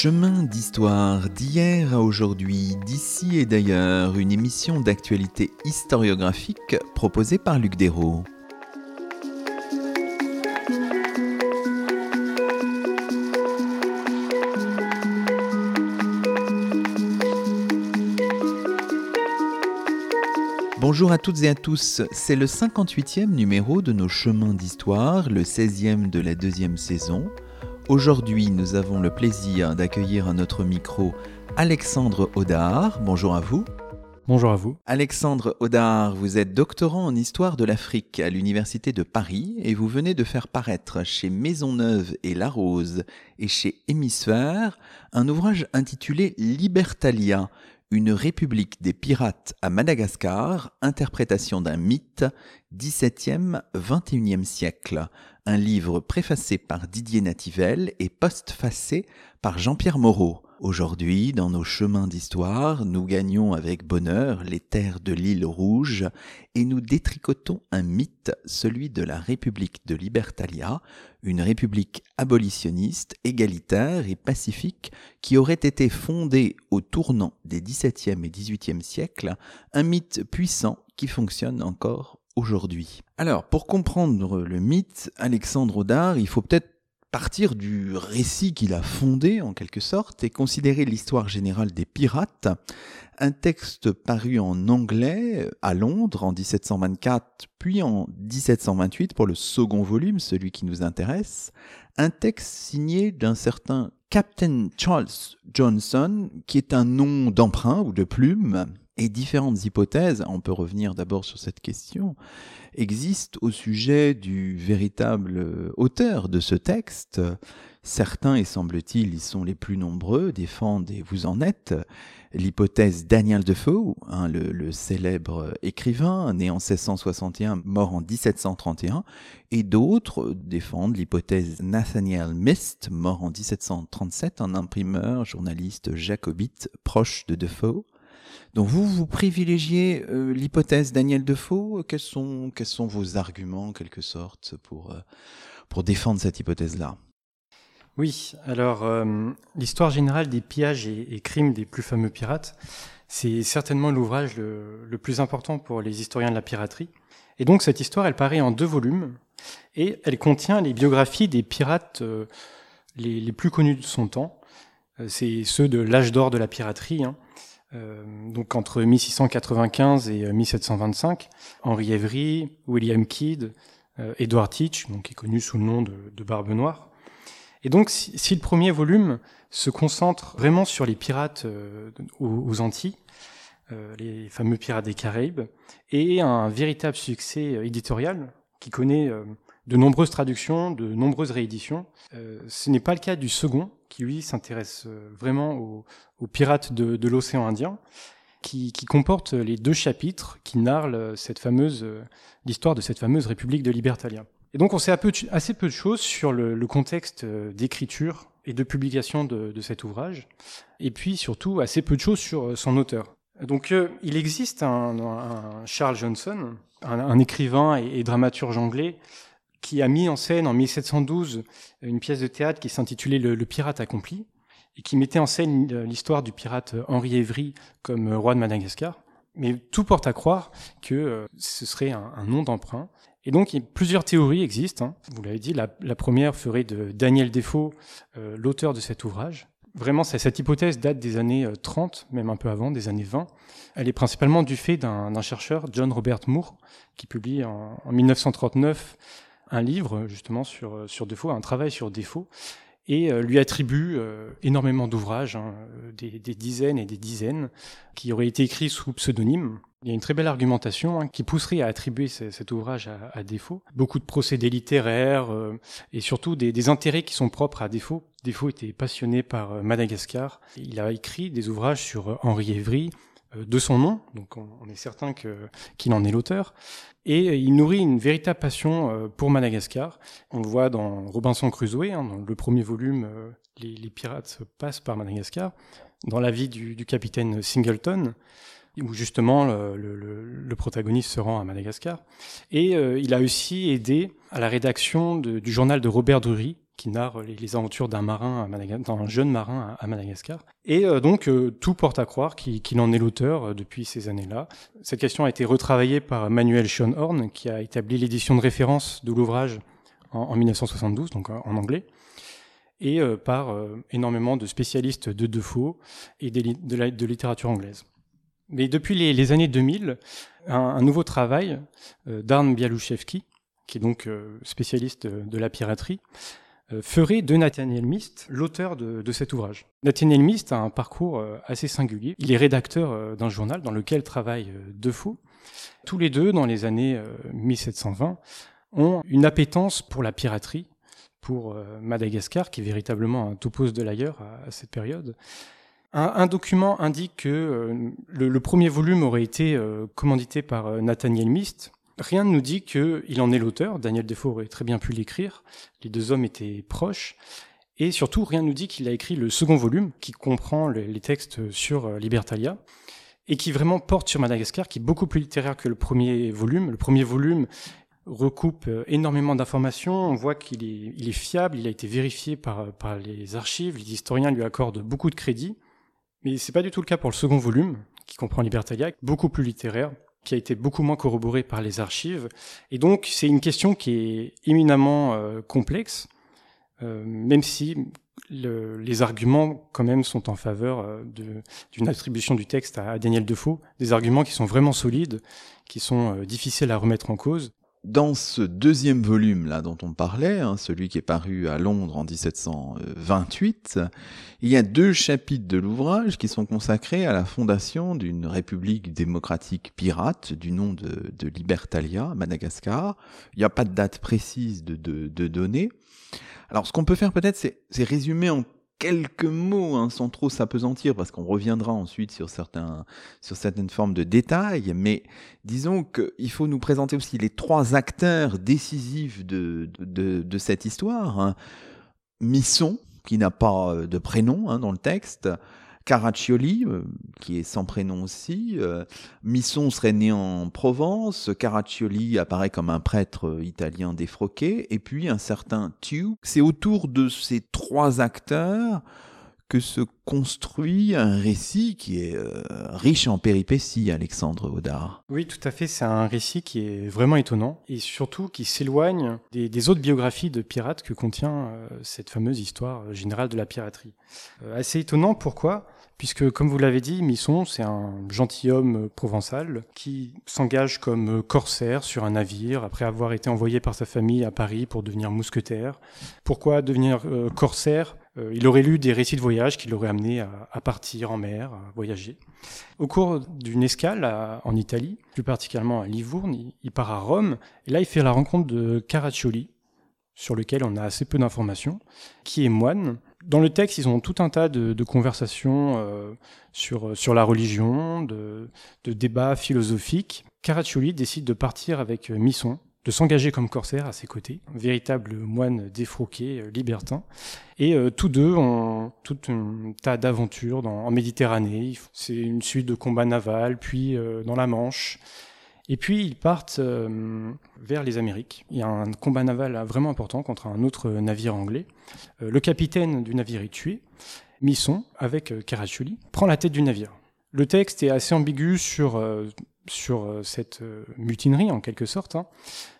Chemin d'histoire d'hier à aujourd'hui, d'ici et d'ailleurs, une émission d'actualité historiographique proposée par Luc Dérault. Bonjour à toutes et à tous, c'est le 58e numéro de nos chemins d'histoire, le 16e de la deuxième saison. Aujourd'hui, nous avons le plaisir d'accueillir à notre micro Alexandre Audard. Bonjour à vous. Bonjour à vous. Alexandre Audard, vous êtes doctorant en histoire de l'Afrique à l'Université de Paris et vous venez de faire paraître chez Maisonneuve et La Rose et chez Hémisphère un ouvrage intitulé Libertalia, une république des pirates à Madagascar, interprétation d'un mythe, 17e, 21e siècle. Un livre préfacé par Didier Nativelle et postfacé par Jean-Pierre Moreau. Aujourd'hui, dans nos chemins d'histoire, nous gagnons avec bonheur les terres de l'île Rouge et nous détricotons un mythe, celui de la République de Libertalia, une république abolitionniste, égalitaire et pacifique qui aurait été fondée au tournant des XVIIe et XVIIIe siècles, un mythe puissant qui fonctionne encore aujourd'hui. Alors, pour comprendre le mythe, Alexandre Audard, il faut peut-être partir du récit qu'il a fondé en quelque sorte et considérer l'histoire générale des pirates, un texte paru en anglais à Londres en 1724 puis en 1728 pour le second volume, celui qui nous intéresse, un texte signé d'un certain Captain Charles Johnson qui est un nom d'emprunt ou de plume et différentes hypothèses, on peut revenir d'abord sur cette question, existent au sujet du véritable auteur de ce texte. Certains, et semble-t-il, ils sont les plus nombreux, défendent, et vous en êtes, l'hypothèse Daniel Defoe, hein, le, le, célèbre écrivain, né en 1661, mort en 1731, et d'autres défendent l'hypothèse Nathaniel Mist, mort en 1737, un imprimeur, journaliste jacobite proche de Defoe. Donc vous, vous privilégiez euh, l'hypothèse Daniel Defoe. Quels sont, quels sont vos arguments, en quelque sorte, pour, euh, pour défendre cette hypothèse-là? Oui, alors euh, l'histoire générale des pillages et, crimes des plus fameux pirates, c'est certainement l'ouvrage le, plus important pour les historiens de la piraterie. Et donc cette histoire, elle paraît en deux volumes, et elle contient les biographies des pirates les, les, plus connus de son temps. C'est ceux de l'âge d'or de la piraterie. Hein. Euh, donc entre 1695 et 1725, Henri Évry, William Kidd, euh, Edward Teach, donc connu sous le nom de, Barbe Noire. Et donc, si, le premier volume se concentre vraiment sur les pirates euh, aux, Antilles, euh, les fameux pirates des Caraïbes, et un véritable succès euh, éditorial qui connaît euh, de nombreuses traductions, de nombreuses rééditions. Euh, ce n'est pas le cas du second, qui lui s'intéresse vraiment aux, pirates de, l'océan Indien, qui, comporte les deux chapitres qui narrent cette fameuse l'histoire de cette fameuse République de Libertalia. Et donc on sait assez peu de choses sur le, contexte d'écriture et de publication de, cet ouvrage, et puis surtout assez peu de choses sur son auteur. Donc euh, il existe un, Charles Johnson, un, écrivain et, dramaturge anglais, qui a mis en scène en 1712 une pièce de théâtre qui s'intitulait le, Pirate accompli, et qui mettait en scène l'histoire du pirate Henri Évry comme roi de Madagascar. Mais tout porte à croire que euh, ce serait un, nom d'emprunt. Et donc, plusieurs théories existent. Hein. Vous l'avez dit, la, première ferait de Daniel Defoe euh, l'auteur de cet ouvrage. Vraiment, cette hypothèse date des années 30, euh, même un peu avant, des années 20. Elle est principalement du fait d'un chercheur, John Robert Moore, qui publie en 1939 un livre justement sur, euh, sur un travail sur Defoe, et euh, lui attribue euh, énormément d'ouvrages, hein, des, dizaines et des dizaines, qui auraient été écrits sous pseudonyme. Il y a une très belle argumentation hein, qui pousserait à attribuer ce, cet ouvrage à, à, Defoe. Beaucoup de procédés littéraires et surtout des, des, intérêts qui sont propres à Defoe. Defoe était passionné par Madagascar. Il a écrit des ouvrages sur Henri Évry, de son nom, donc on, est certain qu'il qu en est l'auteur. Et il nourrit une véritable passion pour Madagascar. On le voit dans Robinson Crusoe, hein, dans le premier volume, les, les, pirates passent par Madagascar. Dans la vie du, du capitaine Singleton, où justement le, le, le, protagoniste se rend à Madagascar. Et euh, il a aussi aidé à la rédaction de, du journal de Robert Drury, qui narre les, aventures d'un marin, d'un jeune marin à, Madagascar. Et euh, donc, euh, tout porte à croire qu'il en est l'auteur depuis ces années-là. Cette question a été retravaillée par Manuel Schonhorn, qui a établi l'édition de référence de l'ouvrage en, 1972, donc en anglais et par énormément de spécialistes de Defoe et de, littérature anglaise. Mais depuis les, années 2000, un, nouveau travail euh, d'Arne Bialouchevski, qui est donc euh, spécialiste de, la piraterie, euh, ferait de Nathaniel Mist l'auteur de, cet ouvrage. Nathaniel Mist a un parcours assez singulier. Il est rédacteur d'un journal dans lequel travaille Defoe. Tous les deux, dans les années 1720, ont une appétence pour la piraterie, pour Madagascar, qui est véritablement un topos de l'ailleurs à cette période. Un, document indique que euh, le, premier volume aurait été euh, commandité par euh, Nathaniel Mist. Rien ne nous dit qu'il en est l'auteur. Daniel Defoe aurait très bien pu l'écrire. Les deux hommes étaient proches. Et surtout, rien ne nous dit qu'il a écrit le second volume, qui comprend les textes sur Libertalia, et qui vraiment porte sur Madagascar, qui est beaucoup plus littéraire que le premier volume. Le premier volume recoupe énormément d'informations. On voit qu'il est, fiable, il a été vérifié par, par les archives. Les historiens lui accordent beaucoup de crédit. Mais c'est pas du tout le cas pour le second volume, qui comprend Libertalia, beaucoup plus littéraire, qui a été beaucoup moins corroboré par les archives. Et donc, c'est une question qui est éminemment euh, complexe, euh, même si les arguments, quand même, sont en faveur euh, d'une attribution du texte à, Daniel Defoe, des arguments qui sont vraiment solides, qui sont difficiles à remettre en cause dans ce deuxième volume là dont on parlait, hein, celui qui est paru à Londres en 1728, il y a deux chapitres de l'ouvrage qui sont consacrés à la fondation d'une république démocratique pirate du nom de, Libertalia, Madagascar. Il n'y a pas de date précise de, de, de données. Alors ce qu'on peut faire peut-être, c'est résumer en quelques mots, hein, sans trop s'apesantir, parce qu'on reviendra ensuite sur, certaines formes de détails, mais disons qu'il faut nous présenter aussi les trois acteurs décisifs de, de, cette histoire. Hein. Misson, qui n'a pas de prénom hein, dans le texte, Caraccioli, euh, qui est sans prénom aussi. Euh, Misson serait né en Provence. Caraccioli apparaît comme un prêtre euh, italien défroqué. Et puis un certain Tew. C'est autour de ces trois acteurs que se construit un récit qui est riche en péripéties, Alexandre Audard. Oui, tout à fait. C'est un récit qui est vraiment étonnant et surtout qui s'éloigne des, autres biographies de pirates que contient cette fameuse histoire générale de la piraterie. assez étonnant, pourquoi? Puisque, comme vous l'avez dit, Misson, c'est un gentilhomme provençal qui s'engage comme corsaire sur un navire après avoir été envoyé par sa famille à Paris pour devenir mousquetaire. Pourquoi devenir euh, corsaire? Euh, Il aurait lu des récits de voyage qui l'auraient amené à, partir en mer, à voyager. Au cours d'une escale en Italie, plus particulièrement à Livourne, il, il part à Rome, et là il fait la rencontre de Caraccioli, sur lequel on a assez peu d'informations, qui est moine dans le texte, ils ont tout un tas de, conversations euh, sur, sur la religion, de, débats philosophiques. Caraccioli décide de partir avec euh, Misson, de s'engager comme corsaire à ses côtés, véritable moine défroqué, euh, libertin. Et tous deux ont tout un tas d'aventures en Méditerranée. C'est une suite de combats navals, puis dans la Manche. Et puis ils partent euh, vers les Amériques. Il y a un combat naval vraiment important contre un autre navire anglais. Euh, le capitaine du navire est tué. Misson, avec euh, Caraccioli, prend la tête du navire. Le texte est assez ambigu sur, sur cette mutinerie, en quelque sorte. Hein.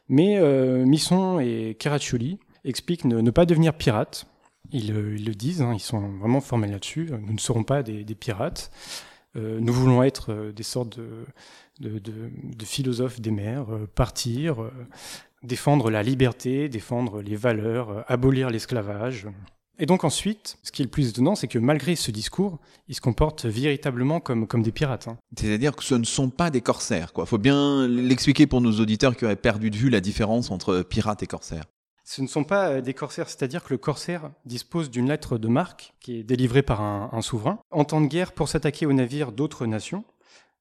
Mais Misson et Caraccioli expliquent ne, pas devenir pirates. Ils, le disent, hein, ils sont vraiment formels là-dessus. Nous ne serons pas des pirates. nous voulons être des sortes de de, philosophes des mers, euh, partir, euh, défendre la liberté, défendre les valeurs, euh, abolir l'esclavage. Et donc ensuite, ce qui est le plus étonnant, c'est que malgré ce discours, ils se comportent véritablement comme, comme des pirates. Hein. C'est-à-dire que ce ne sont pas des corsaires. Il faut bien l'expliquer pour nos auditeurs qui auraient perdu de vue la différence entre pirates et corsaires. Ce ne sont pas des corsaires, c'est-à-dire que le corsaire dispose d'une lettre de marque qui est délivrée par un, un souverain en temps de guerre pour s'attaquer aux navires d'autres nations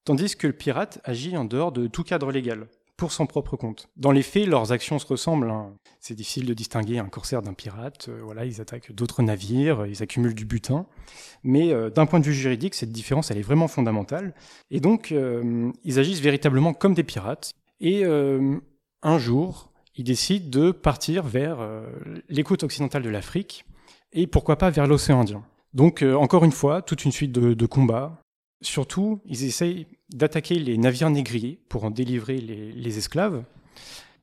tandis que le pirate agit en dehors de tout cadre légal, pour son propre compte. Dans les faits, leurs actions se ressemblent. Hein. C'est difficile de distinguer un corsaire d'un pirate. Euh, voilà, ils attaquent d'autres navires, ils accumulent du butin. Mais euh, d'un point de vue juridique, cette différence, elle est vraiment fondamentale. Et donc, euh, ils agissent véritablement comme des pirates. Et un jour, il décide de partir vers les côtes occidentales de l'Afrique et pourquoi pas vers l'océan Indien. Donc encore une fois, toute une suite de, combats. Surtout, ils essayent d'attaquer les navires négriers pour en délivrer les, esclaves.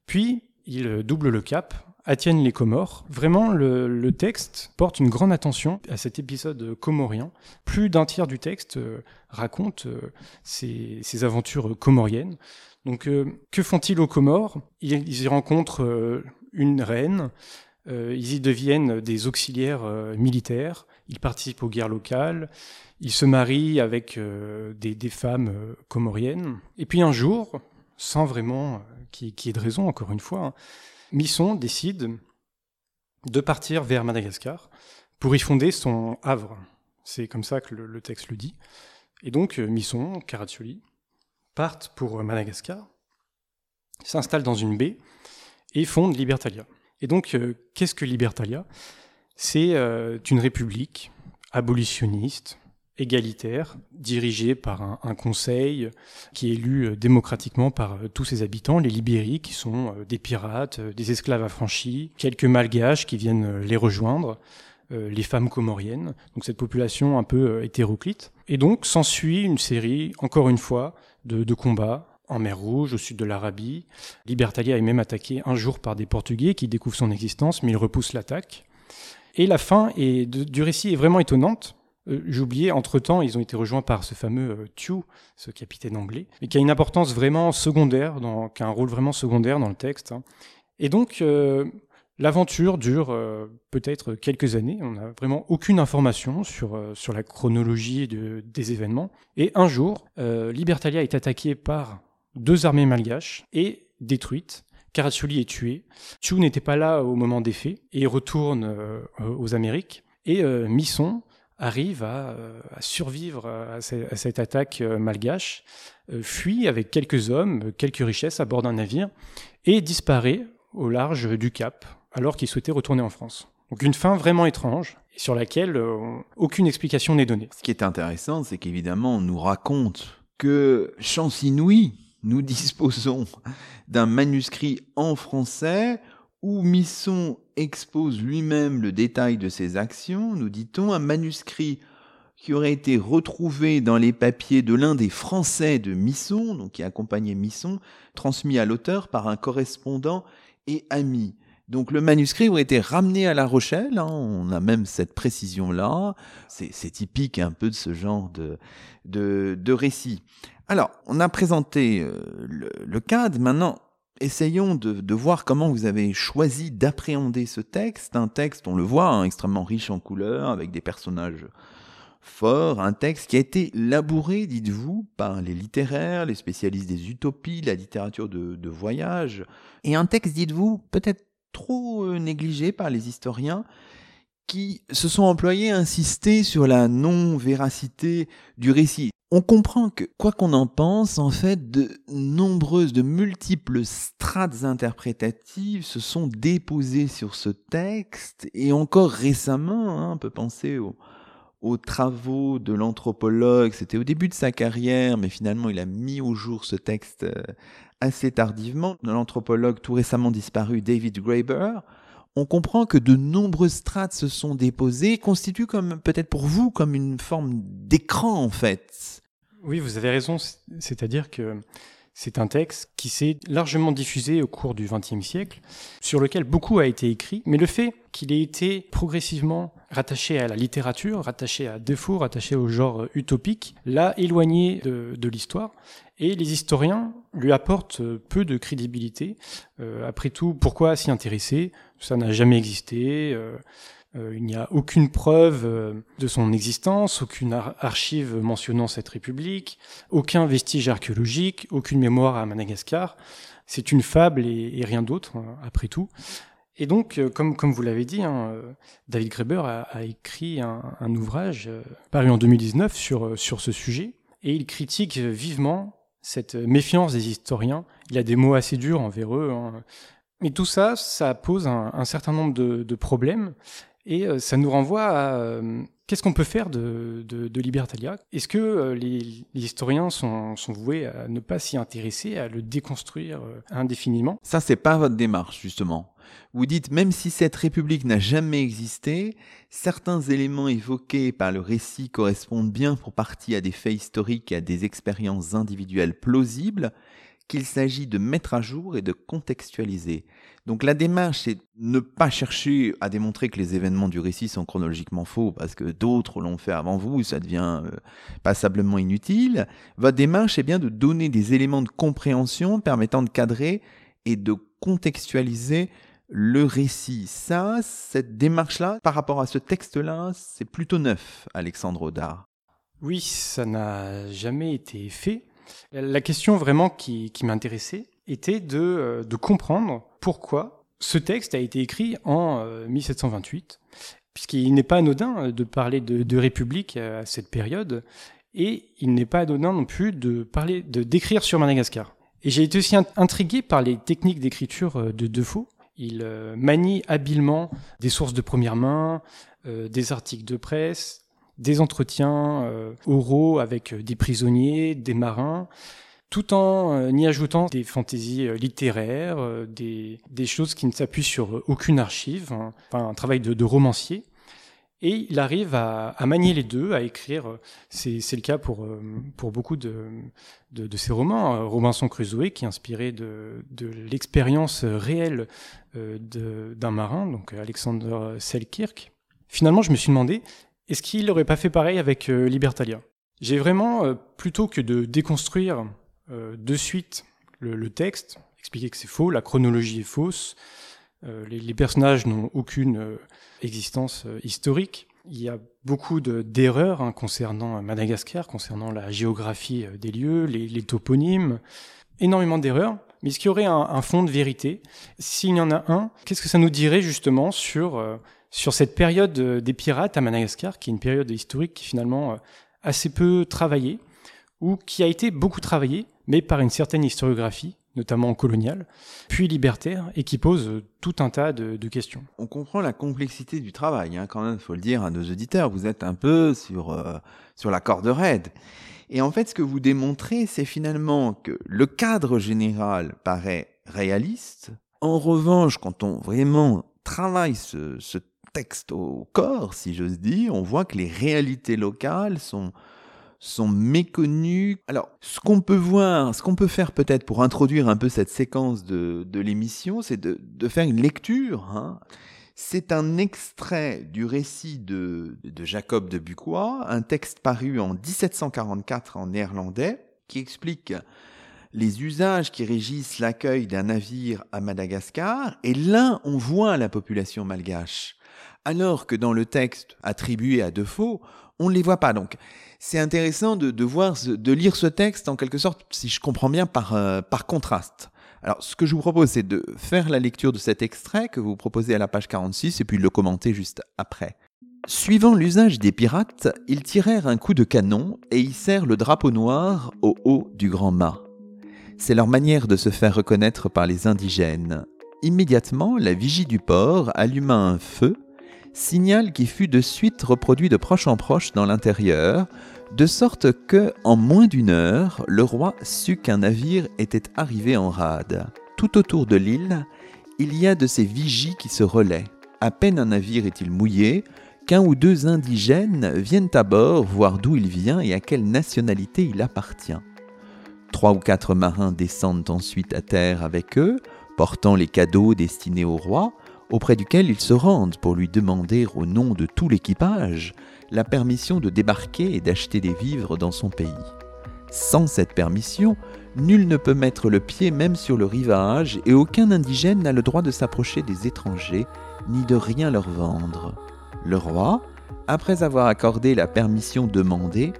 Puis, ils doublent le cap Atienne les Comores. Vraiment, le, texte porte une grande attention à cet épisode comorien. Plus d'un tiers du texte euh, raconte euh, ces, aventures comoriennes. Donc, euh, que font-ils aux Comores? Ils, y rencontrent une reine, ils y deviennent des auxiliaires militaires, ils participent aux guerres locales, ils se marient avec des, femmes comoriennes. Et puis un jour, sans vraiment qu'il qui ait de raison, encore une fois, hein, Misson décide de partir vers Madagascar pour y fonder son havre. C'est comme ça que le, texte le dit. Et donc euh, Misson, Caraccioli partent pour Madagascar, s'installent dans une baie et fondent Libertalia. Et donc, euh, qu'est-ce que Libertalia? C'est euh, une république abolitionniste, égalitaire, dirigé par un, conseil qui est élu euh, démocratiquement par euh, tous ses habitants, les Libéris, qui sont euh, des pirates, des esclaves affranchis, quelques malgaches qui viennent les rejoindre, les femmes comoriennes, donc cette population un peu hétéroclite. Et donc s'ensuit une série, encore une fois, de, combats en mer Rouge, au sud de l'Arabie. Libertalia est même attaqué un jour par des Portugais qui découvrent son existence, mais ils repoussent l'attaque. Et la fin est du récit est vraiment étonnante, euh, J'oubliais, entre-temps, ils ont été rejoints par ce fameux euh, Tew, ce capitaine anglais, mais qui a une importance vraiment secondaire, dans, qui a un rôle vraiment secondaire dans le texte. Hein. Et donc, euh, l'aventure dure peut-être quelques années. On n'a vraiment aucune information sur, sur la chronologie de, des événements. Et un jour, Libertalia est attaquée par deux armées malgaches et détruite. Caraccioli est tué. Tew n'était pas là au moment des faits et retourne aux Amériques. Et Misson, arrive euh, à, survivre à, cette attaque euh, malgache, euh, fuit avec quelques hommes, quelques richesses à bord d'un navire et disparaît au large du Cap alors qu'il souhaitait retourner en France. Donc une fin vraiment étrange sur laquelle aucune explication n'est donnée. Ce qui est intéressant, c'est qu'évidemment on nous raconte que chance inouïe, nous disposons d'un manuscrit en français où Misson expose lui-même le détail de ses actions, nous dit-on, un manuscrit qui aurait été retrouvé dans les papiers de l'un des Français de Misson, donc qui accompagnait Misson, transmis à l'auteur par un correspondant et ami. Donc le manuscrit aurait été ramené à La Rochelle, hein, on a même cette précision-là, c'est typique un peu de ce genre de, de, de récit. Alors, on a présenté euh, le, le cadre, maintenant essayons de, voir comment vous avez choisi d'appréhender ce texte, un texte, on le voit, hein, extrêmement riche en couleurs, avec des personnages forts, un texte qui a été labouré, dites-vous, par les littéraires, les spécialistes des utopies, la littérature de, voyage, et un texte, dites-vous, peut-être trop euh, négligé par les historiens, qui se sont employés à insister sur la non-véracité du récit on comprend que, quoi qu'on en pense, en fait, de nombreuses, de multiples strates interprétatives se sont déposées sur ce texte, et encore récemment, hein, on peut penser aux, travaux de l'anthropologue, c'était au début de sa carrière, mais finalement il a mis au jour ce texte euh, assez tardivement, l'anthropologue tout récemment disparu David Graeber, on comprend que de nombreuses strates se sont déposées, constituent comme peut-être pour vous comme une forme d'écran en fait. Oui, vous avez raison. C'est-à-dire que c'est un texte qui s'est largement diffusé au cours du XXe siècle, sur lequel beaucoup a été écrit, mais le fait qu'il ait été progressivement rattaché à la littérature, rattaché à défaut, rattaché au genre utopique, l'a éloigné de, l'histoire, et les historiens lui apportent peu de crédibilité. Euh, après tout, pourquoi s'y intéresser? Ça n'a jamais existé. Euh, il n'y a aucune preuve euh, de son existence, aucune archive mentionnant cette république, aucun vestige archéologique, aucune mémoire à Madagascar. C'est une fable et, rien d'autre, hein, après tout. Et donc, euh, comme, vous l'avez dit, hein, David Graeber a, écrit un, ouvrage paru en 2019 sur, sur ce sujet, et il critique vivement cette méfiance des historiens. Il a des mots assez durs envers eux. Hein. Mais tout ça, ça pose un, certain nombre de problèmes Et euh, ça nous renvoie à euh, qu'est-ce qu'on peut faire de, de, Libertalia? Est-ce que euh, les, historiens sont, sont, voués à ne pas s'y intéresser, à le déconstruire indéfiniment? Ça, c'est pas votre démarche, justement. Vous dites, même si cette république n'a jamais existé, certains éléments évoqués par le récit correspondent bien pour partie à des faits historiques et à des expériences individuelles plausibles, qu'il s'agit de mettre à jour et de contextualiser. Donc la démarche, c'est ne pas chercher à démontrer que les événements du récit sont chronologiquement faux parce que d'autres l'ont fait avant vous, ça devient euh, passablement inutile. Votre démarche est bien de donner des éléments de compréhension permettant de cadrer et de contextualiser le récit. Ça, cette démarche-là, par rapport à ce texte-là, c'est plutôt neuf, Alexandre Audard. Oui, ça n'a jamais été fait. La question vraiment qui, m'intéressait était euh, de, comprendre pourquoi ce texte a été écrit en 1728, euh, puisqu'il n'est pas anodin de parler de, République à cette période, et il n'est pas anodin non plus de parler de d'écrire sur Madagascar. Et j'ai été aussi intrigué par les techniques d'écriture euh, de Defoe. Il manie habilement des sources de première main, des articles de presse, des entretiens euh, oraux avec euh, des prisonniers, des marins, tout en euh, y ajoutant des fantaisies littéraires, des, choses qui ne s'appuient sur aucune archive, hein, enfin un travail de, romancier. Et il arrive à, manier les deux, à écrire. C'est, le cas pour, pour beaucoup de, de, ses romans. Robinson Crusoe, qui est inspiré de, de l'expérience réelle d'un marin, donc Alexander Selkirk. Finalement, je me suis demandé est-ce qu'il n'aurait pas fait pareil avec euh, Libertalia? J'ai vraiment, euh, plutôt que de déconstruire euh, de suite le, texte, expliquer que c'est faux, la chronologie est fausse, les, personnages n'ont aucune existence historique, il y a beaucoup d'erreurs hein, concernant Madagascar, concernant la géographie des lieux, les, toponymes, énormément d'erreurs. Mais est-ce qu'il y aurait un, un, fond de vérité? S'il y en a un, qu'est-ce que ça nous dirait justement sur sur cette période euh, des pirates à Madagascar, qui est une période historique qui finalement euh, assez peu travaillée, ou qui a été beaucoup travaillée, mais par une certaine historiographie, notamment coloniale, puis libertaire, et qui pose euh, tout un tas de, questions. On comprend la complexité du travail, hein, quand même, il faut le dire à nos auditeurs, vous êtes un peu sur, sur la corde raide. Et en fait, ce que vous démontrez, c'est finalement que le cadre général paraît réaliste. En revanche, quand on vraiment travaille ce, ce texte au corps, si j'ose dire, on voit que les réalités locales sont, sont méconnues. Alors, ce qu'on peut voir, ce qu'on peut faire peut-être pour introduire un peu cette séquence de, de l'émission, c'est de, de, faire une lecture. Hein. C'est un extrait du récit de, de Jacob de Bucois, un texte paru en 1744 en néerlandais, qui explique les usages qui régissent l'accueil d'un navire à Madagascar, et là on voit la population malgache alors que dans le texte attribué à Defoe, on ne les voit pas. Donc, c'est intéressant de, voir, de lire ce texte en quelque sorte, si je comprends bien, par, euh, par contraste. Alors, ce que je vous propose, c'est de faire la lecture de cet extrait que vous proposez à la page 46 et puis de le commenter juste après. Suivant l'usage des pirates, ils tirèrent un coup de canon et hissèrent le drapeau noir au haut du grand mât. C'est leur manière de se faire reconnaître par les indigènes. Immédiatement, la vigie du port alluma un feu signal qui fut de suite reproduit de proche en proche dans l'intérieur, de sorte que, en moins d'une heure, le roi sut qu'un navire était arrivé en rade. Tout autour de l'île, il y a de ces vigies qui se relaient. À peine un navire est-il mouillé, qu'un ou deux indigènes viennent à bord voir d'où il vient et à quelle nationalité il appartient. Trois ou quatre marins descendent ensuite à terre avec eux, portant les cadeaux destinés au roi, auprès duquel ils se rendent pour lui demander au nom de tout l'équipage la permission de débarquer et d'acheter des vivres dans son pays. Sans cette permission, nul ne peut mettre le pied même sur le rivage et aucun indigène n'a le droit de s'approcher des étrangers ni de rien leur vendre. Le roi, après avoir accordé la permission demandée,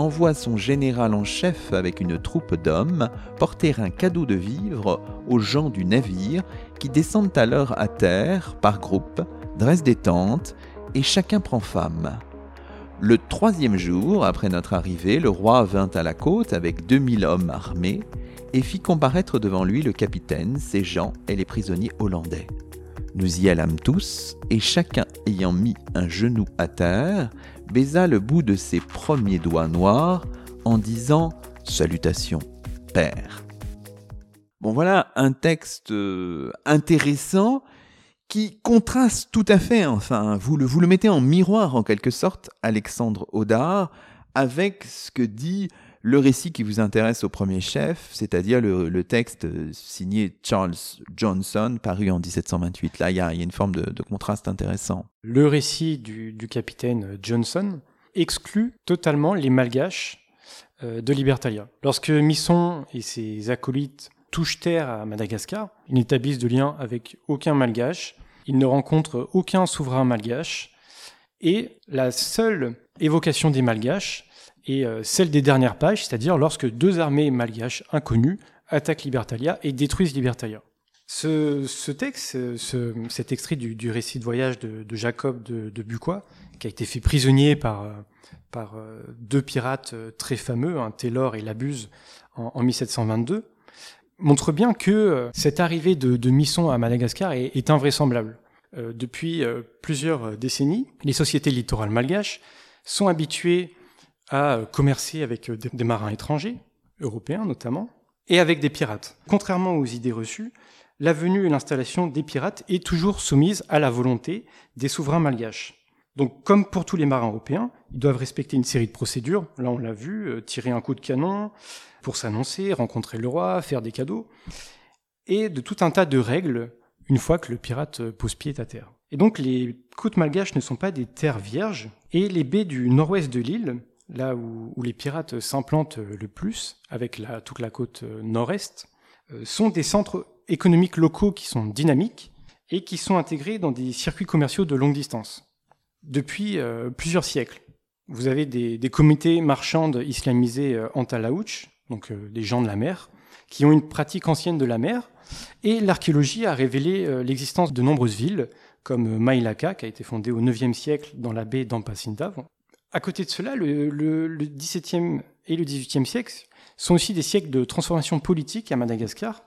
envoie son général en chef avec une troupe d'hommes porter un cadeau de vivres aux gens du navire qui descendent alors à terre par groupe, dressent des tentes et chacun prend femme. Le troisième jour, après notre arrivée, le roi vint à la côte avec 2000 hommes armés et fit comparaître devant lui le capitaine, ses gens et les prisonniers hollandais. Nous y allâmes tous, et chacun ayant mis un genou à terre, baisa le bout de ses premiers doigts noirs en disant Salutations, Père. Bon voilà un texte euh, intéressant qui contraste tout à fait, enfin, vous le, mettez en miroir en quelque sorte, Alexandre Audard, avec ce que dit le récit qui vous intéresse au premier chef, c'est-à-dire le, texte signé Charles Johnson, paru en 1728. Là, il y a, une forme de, contraste intéressant. Le récit du, capitaine Johnson exclut totalement les malgaches euh, de Libertalia. Lorsque Misson et ses acolytes touchent terre à Madagascar, ils n'établissent de lien avec aucun malgache, ils ne rencontrent aucun souverain malgache, et la seule évocation des malgaches et euh, celle des dernières pages, c'est-à-dire lorsque deux armées malgaches inconnues attaquent Libertalia et détruisent Libertalia. Ce, texte, cet extrait du, récit de voyage de, Jacob de, de, Bucois, qui a été fait prisonnier par, euh, euh, deux pirates très fameux, un Taylor et Labuse, en, 1722, montre bien que cette arrivée de, Misson à Madagascar est invraisemblable. depuis plusieurs décennies, les sociétés littorales malgaches sont habituées à commercer avec euh, des marins étrangers, européens notamment, et avec des pirates. Contrairement aux idées reçues, la venue et l'installation des pirates est toujours soumise à la volonté des souverains malgaches. Donc, comme pour tous les marins européens, ils doivent respecter une série de procédures. Là, on l'a vu, euh, tirer un coup de canon pour s'annoncer, rencontrer le roi, faire des cadeaux, et de tout un tas de règles une fois que le pirate euh, pose pied à terre. Et donc, les côtes malgaches ne sont pas des terres vierges, et les baies du nord-ouest de l'île là où, les pirates s'implantent le plus, avec toute la côte nord-est, euh, sont des centres économiques locaux qui sont dynamiques et qui sont intégrés dans des circuits commerciaux de longue distance. Depuis euh, plusieurs siècles, vous avez des, comités marchandes islamisés euh, en Talaouch, donc des gens de la mer, qui ont une pratique ancienne de la mer, et l'archéologie a révélé l'existence de nombreuses villes, comme Mailaka, qui a été fondée au IXe siècle dans la baie d'Ampasinta, à côté de cela, le, XVIIe et le XVIIIe siècle sont aussi des siècles de transformation politique à Madagascar,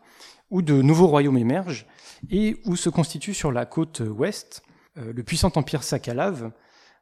où de nouveaux royaumes émergent et où se constitue sur la côte ouest euh, le puissant empire Sakalav,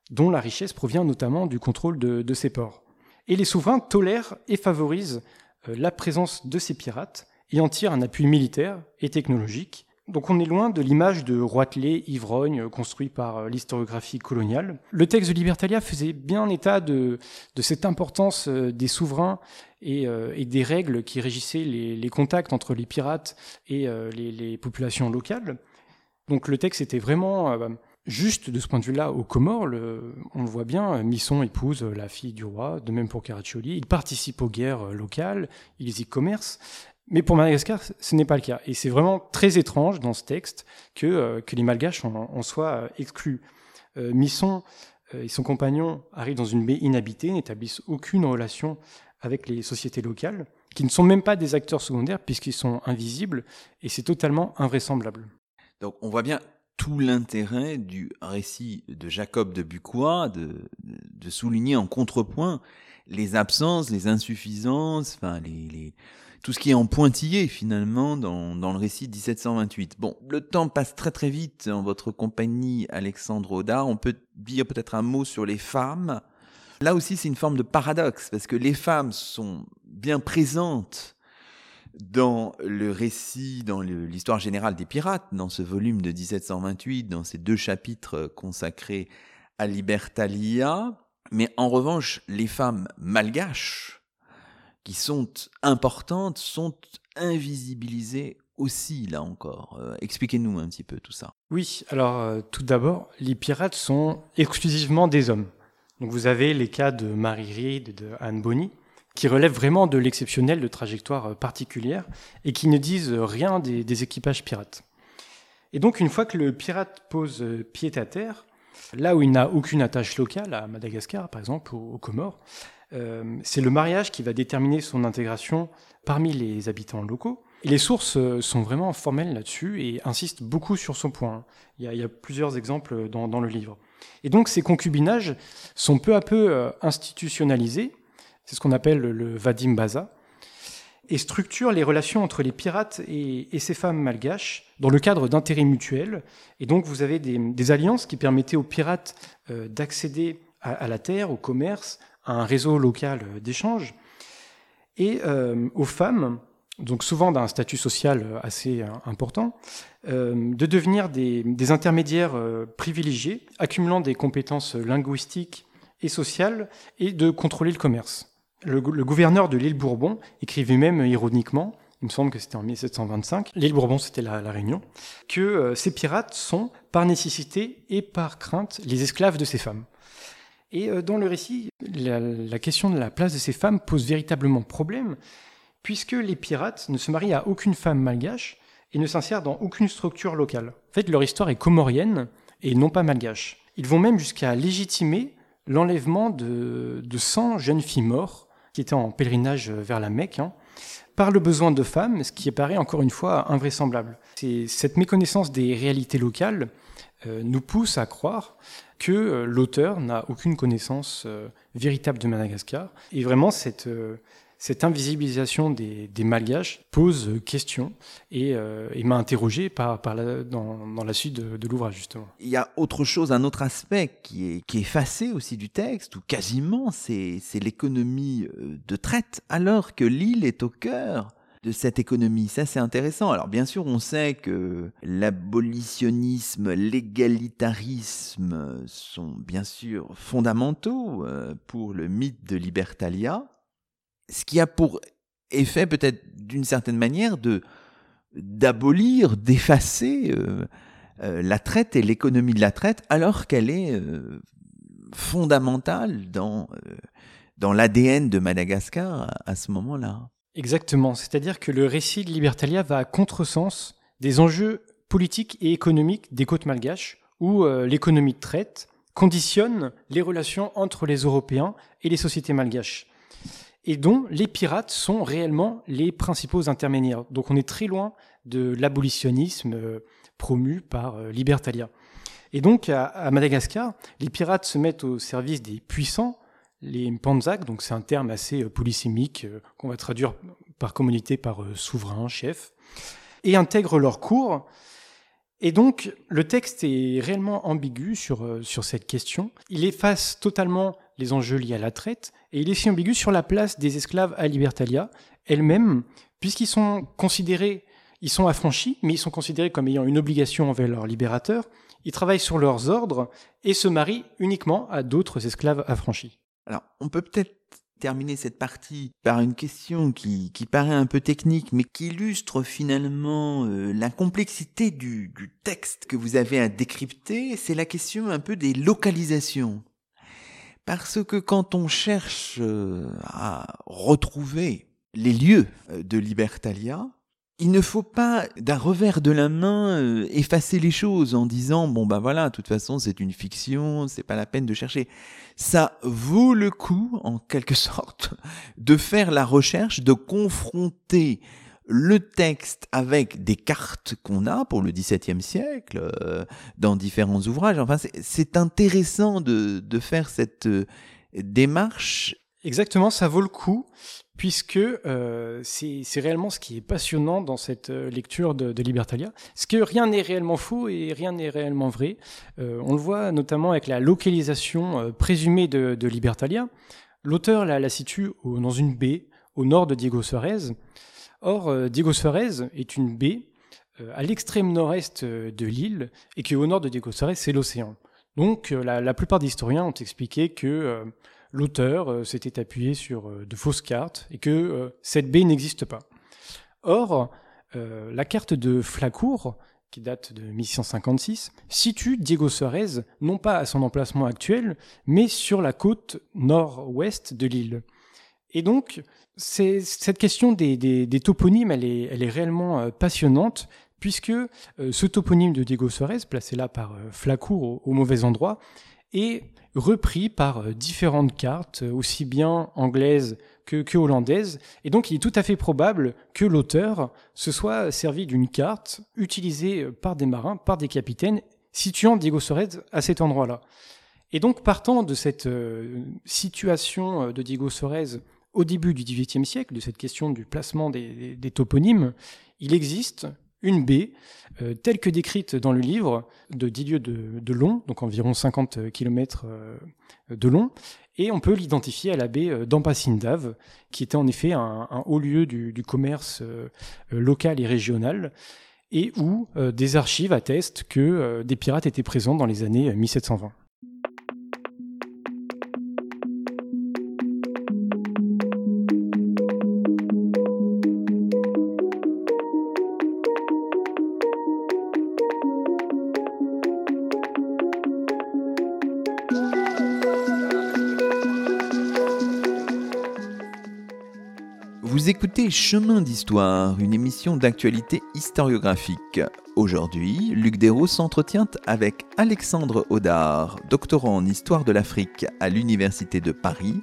dont la richesse provient notamment du contrôle de, de ces ports. Et les souverains tolèrent et favorisent euh, la présence de ces pirates et en tirent un appui militaire et technologique donc on est loin de l'image de Roitelet, ivrogne, construit par euh, l'historiographie coloniale. Le texte de Libertalia faisait bien état de, cette importance euh, des souverains euh, et, des règles qui régissaient les, contacts entre les pirates et les, populations locales. Donc le texte était vraiment juste de ce point de vue-là aux Comores. on le voit bien, Misson épouse la fille du roi, de même pour Caraccioli. Il participe aux guerres locales, ils y commercent. Mais pour Madagascar, ce n'est pas le cas. Et c'est vraiment très étrange dans ce texte que, euh, que les Malgaches en, soient euh, exclus. Euh, Misson et son compagnon arrivent dans une baie inhabitée, n'établissent aucune relation avec les sociétés locales, qui ne sont même pas des acteurs secondaires puisqu'ils sont invisibles, et c'est totalement invraisemblable. Donc on voit bien tout l'intérêt du récit de Jacob de Bucois de, souligner en contrepoint les absences, les insuffisances, enfin les tout ce qui est en pointillé finalement dans, dans le récit de 1728. Bon, le temps passe très très vite en votre compagnie, Alexandre Audard. On peut dire peut-être un mot sur les femmes. Là aussi, c'est une forme de paradoxe parce que les femmes sont bien présentes dans le récit, dans l'histoire générale des pirates, dans ce volume de 1728, dans ces deux chapitres consacrés à Libertalia. Mais en revanche, les femmes malgaches, qui sont importantes sont invisibilisées aussi, là encore. Euh, expliquez-nous un petit peu tout ça. Oui, alors euh, tout d'abord, les pirates sont exclusivement des hommes. Donc vous avez les cas de Marie Reed et de Anne Bonny, qui relèvent vraiment de l'exceptionnel de trajectoire euh, particulière et qui ne disent rien des, équipages pirates. Et donc une fois que le pirate pose pied à terre, là où il n'a aucune attache locale, à Madagascar par exemple, aux Comores, euh, c'est le mariage qui va déterminer son intégration parmi les habitants locaux. Les sources euh, sont vraiment formelles là-dessus et insistent beaucoup sur ce point. Il y a, plusieurs exemples dans, le livre. Et donc ces concubinages sont peu à peu euh, institutionnalisés. C'est ce qu'on appelle le Vadim Baza. et structure les relations entre les pirates et, ces femmes malgaches dans le cadre d'intérêts mutuels. Et donc vous avez des, alliances qui permettaient aux pirates d'accéder à, la terre, au commerce, un réseau local d'échange, et euh, aux femmes, donc souvent d'un statut social assez important, euh, de devenir des, intermédiaires privilégiés, accumulant des compétences linguistiques et sociales, et de contrôler le commerce. Le, gouverneur de l'île Bourbon écrivait même ironiquement, il me semble que c'était en 1725, l'île Bourbon c'était la, Réunion, que euh, ces pirates sont, par nécessité et par crainte, les esclaves de ces femmes. Et euh, dans le récit, la, question de la place de ces femmes pose véritablement problème, puisque les pirates ne se marient à aucune femme malgache et ne s'insèrent dans aucune structure locale. En fait, leur histoire est comorienne et non pas malgache. Ils vont même jusqu'à légitimer l'enlèvement de, de 100 jeunes filles mortes qui était en pèlerinage vers la Mecque, hein, par le besoin de femmes, ce qui apparaît encore une fois invraisemblable. Cette méconnaissance des réalités locales nous pousse à croire que euh, l'auteur n'a aucune connaissance euh, véritable de Madagascar. Et vraiment, cette, cette invisibilisation des, des malgaches pose question et, euh, m'a interrogé par, dans, la suite de, l'ouvrage, justement. Il y a autre chose, un autre aspect qui est, qui est effacé aussi du texte, ou quasiment, c'est l'économie euh, de traite, alors que l'île est au cœur de cette économie. Ça, c'est intéressant. Alors, bien sûr, on sait que l'abolitionnisme, l'égalitarisme sont bien sûr fondamentaux euh, pour le mythe de Libertalia ce qui a pour effet peut-être d'une certaine manière de d'abolir, d'effacer euh, euh, la traite et l'économie de la traite alors qu'elle est euh, fondamentale dans, dans l'ADN de Madagascar à, ce moment-là. Exactement, c'est-à-dire que le récit de Libertalia va à contresens des enjeux politiques et économiques des côtes malgaches où l'économie de traite conditionne les relations entre les Européens et les sociétés malgaches et dont les pirates sont réellement les principaux intermédiaires. Donc on est très loin de l'abolitionnisme euh, promu par euh, Libertalia. Et donc à, Madagascar, les pirates se mettent au service des puissants, les Mpanzak, donc c'est un terme assez euh, polysémique qu'on va traduire par communauté par souverain, chef, et intègrent leur cours. Et donc le texte est réellement ambigu sur, sur cette question. Il efface totalement les enjeux liés à la traite, et il est si ambigu sur la place des esclaves à Libertalia elle-même, puisqu'ils sont considérés, ils sont affranchis, mais ils sont considérés comme ayant une obligation envers leur libérateur, ils travaillent sur leurs ordres et se marient uniquement à d'autres esclaves affranchis. Alors, on peut peut-être terminer cette partie par une question qui, paraît un peu technique, mais qui illustre finalement euh, la complexité du, du texte que vous avez à décrypter, c'est la question un peu des localisations. Parce que quand on cherche euh, à retrouver les lieux euh, de Libertalia, il ne faut pas d'un revers de la main euh, effacer les choses en disant bon bah voilà, de toute façon c'est une fiction, c'est pas la peine de chercher. Ça vaut le coup en quelque sorte de faire la recherche, de confronter le texte avec des cartes qu'on a pour le XVIIe siècle euh, dans différents ouvrages. Enfin, c'est intéressant de, faire cette euh, démarche. Exactement, ça vaut le coup puisque euh, c'est réellement ce qui est passionnant dans cette lecture de, Libertalia. Ce que rien n'est réellement faux et rien n'est réellement vrai. on le voit notamment avec la localisation présumée de, Libertalia. L'auteur la, situe dans une baie au nord de Diego Suarez. Or, euh, Diego Suarez est une baie euh, à l'extrême nord-est euh, de l'île et qui au nord de Diego Suarez, c'est l'océan. Donc, la, plupart des historiens ont expliqué que l'auteur s'était appuyé sur de fausses cartes et que cette baie n'existe pas. Or, la carte de Flacourt, qui date de 1656, situe Diego Suarez non pas à son emplacement actuel, mais sur la côte nord-ouest de l'île. Et donc, cette question des, toponymes, elle est, réellement euh, passionnante, puisque euh, ce toponyme de Diego Suarez, placé là par euh, Flacourt au, mauvais endroit, est repris par différentes cartes, aussi bien anglaises que, hollandaises. Et donc, il est tout à fait probable que l'auteur se soit servi d'une carte utilisée par des marins, par des capitaines, situant Diego Suarez à cet endroit-là. Et donc, partant de cette situation de Diego Suarez au début du XVIIIe siècle, de cette question du placement des, toponymes, il existe une baie euh, telle que décrite dans le livre de 10 lieues de, long, donc environ 50 km euh, de long, et on peut l'identifier à la baie d'Ampasindav, qui était en effet un, haut lieu du, du commerce local et régional, et où des archives attestent que des pirates étaient présents dans les années 1720. Chemin d'Histoire, une émission d'actualité historiographique. Aujourd'hui, Luc Dérault s'entretient avec Alexandre Audard, doctorant en histoire de l'Afrique à l'Université de Paris.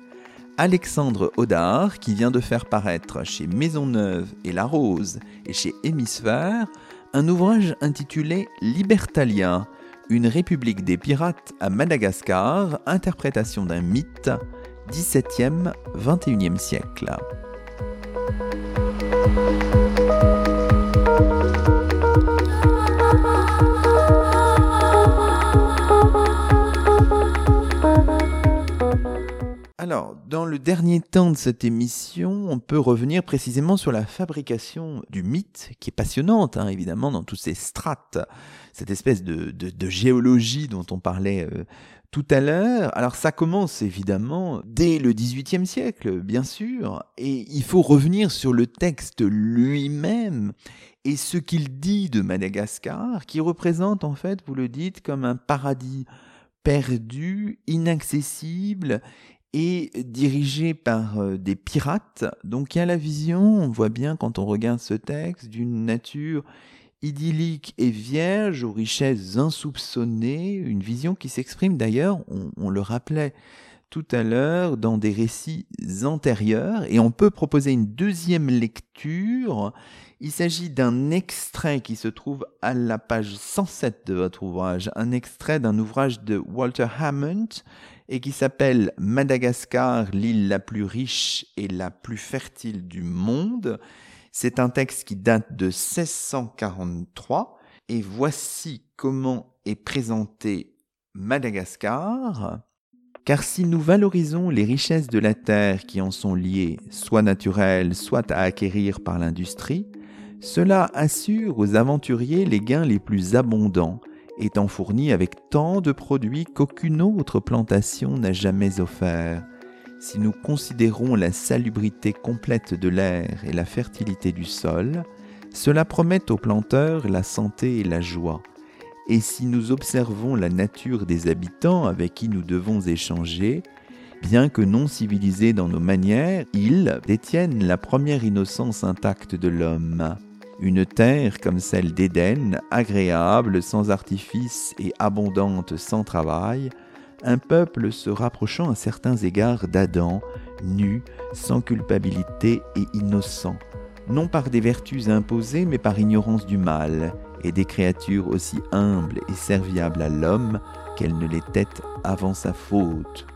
Alexandre Audard, qui vient de faire paraître chez Maisonneuve et La Rose et chez Hémisphère un ouvrage intitulé Libertalia, une république des pirates à Madagascar, interprétation d'un mythe, 17e, 21e siècle. Alors, dans le dernier temps de cette émission, on peut revenir précisément sur la fabrication du mythe, qui est passionnante, hein, évidemment, dans toutes ces strates, cette espèce de, géologie dont on parlait euh, tout à l'heure. Alors ça commence évidemment dès le XVIIIe siècle, bien sûr, et il faut revenir sur le texte lui-même et ce qu'il dit de Madagascar, qui représente en fait, vous le dites, comme un paradis perdu, inaccessible et dirigé par euh, des pirates. Donc il y a la vision, on voit bien quand on regarde ce texte, d'une nature idyllique et vierge aux richesses insoupçonnées, une vision qui s'exprime d'ailleurs, on, le rappelait tout à l'heure, dans des récits antérieurs, et on peut proposer une deuxième lecture. Il s'agit d'un extrait qui se trouve à la page 107 de votre ouvrage, un extrait d'un ouvrage de Walter Hammond, et qui s'appelle Madagascar, l'île la plus riche et la plus fertile du monde. C'est un texte qui date de 1643 et voici comment est présenté Madagascar. Car si nous valorisons les richesses de la terre qui en sont liées, soit naturelles, soit à acquérir par l'industrie, cela assure aux aventuriers les gains les plus abondants, étant fournis avec tant de produits qu'aucune autre plantation n'a jamais offert si nous considérons la salubrité complète de l'air et la fertilité du sol, cela promet aux planteurs la santé et la joie. Et si nous observons la nature des habitants avec qui nous devons échanger, bien que non civilisés dans nos manières, ils détiennent la première innocence intacte de l'homme. Une terre comme celle d'Éden, agréable, sans artifice et abondante sans travail, un peuple se rapprochant à certains égards d'Adam, nu, sans culpabilité et innocent, non par des vertus imposées, mais par ignorance du mal, et des créatures aussi humbles et serviables à l'homme qu'elles ne l'étaient avant sa faute.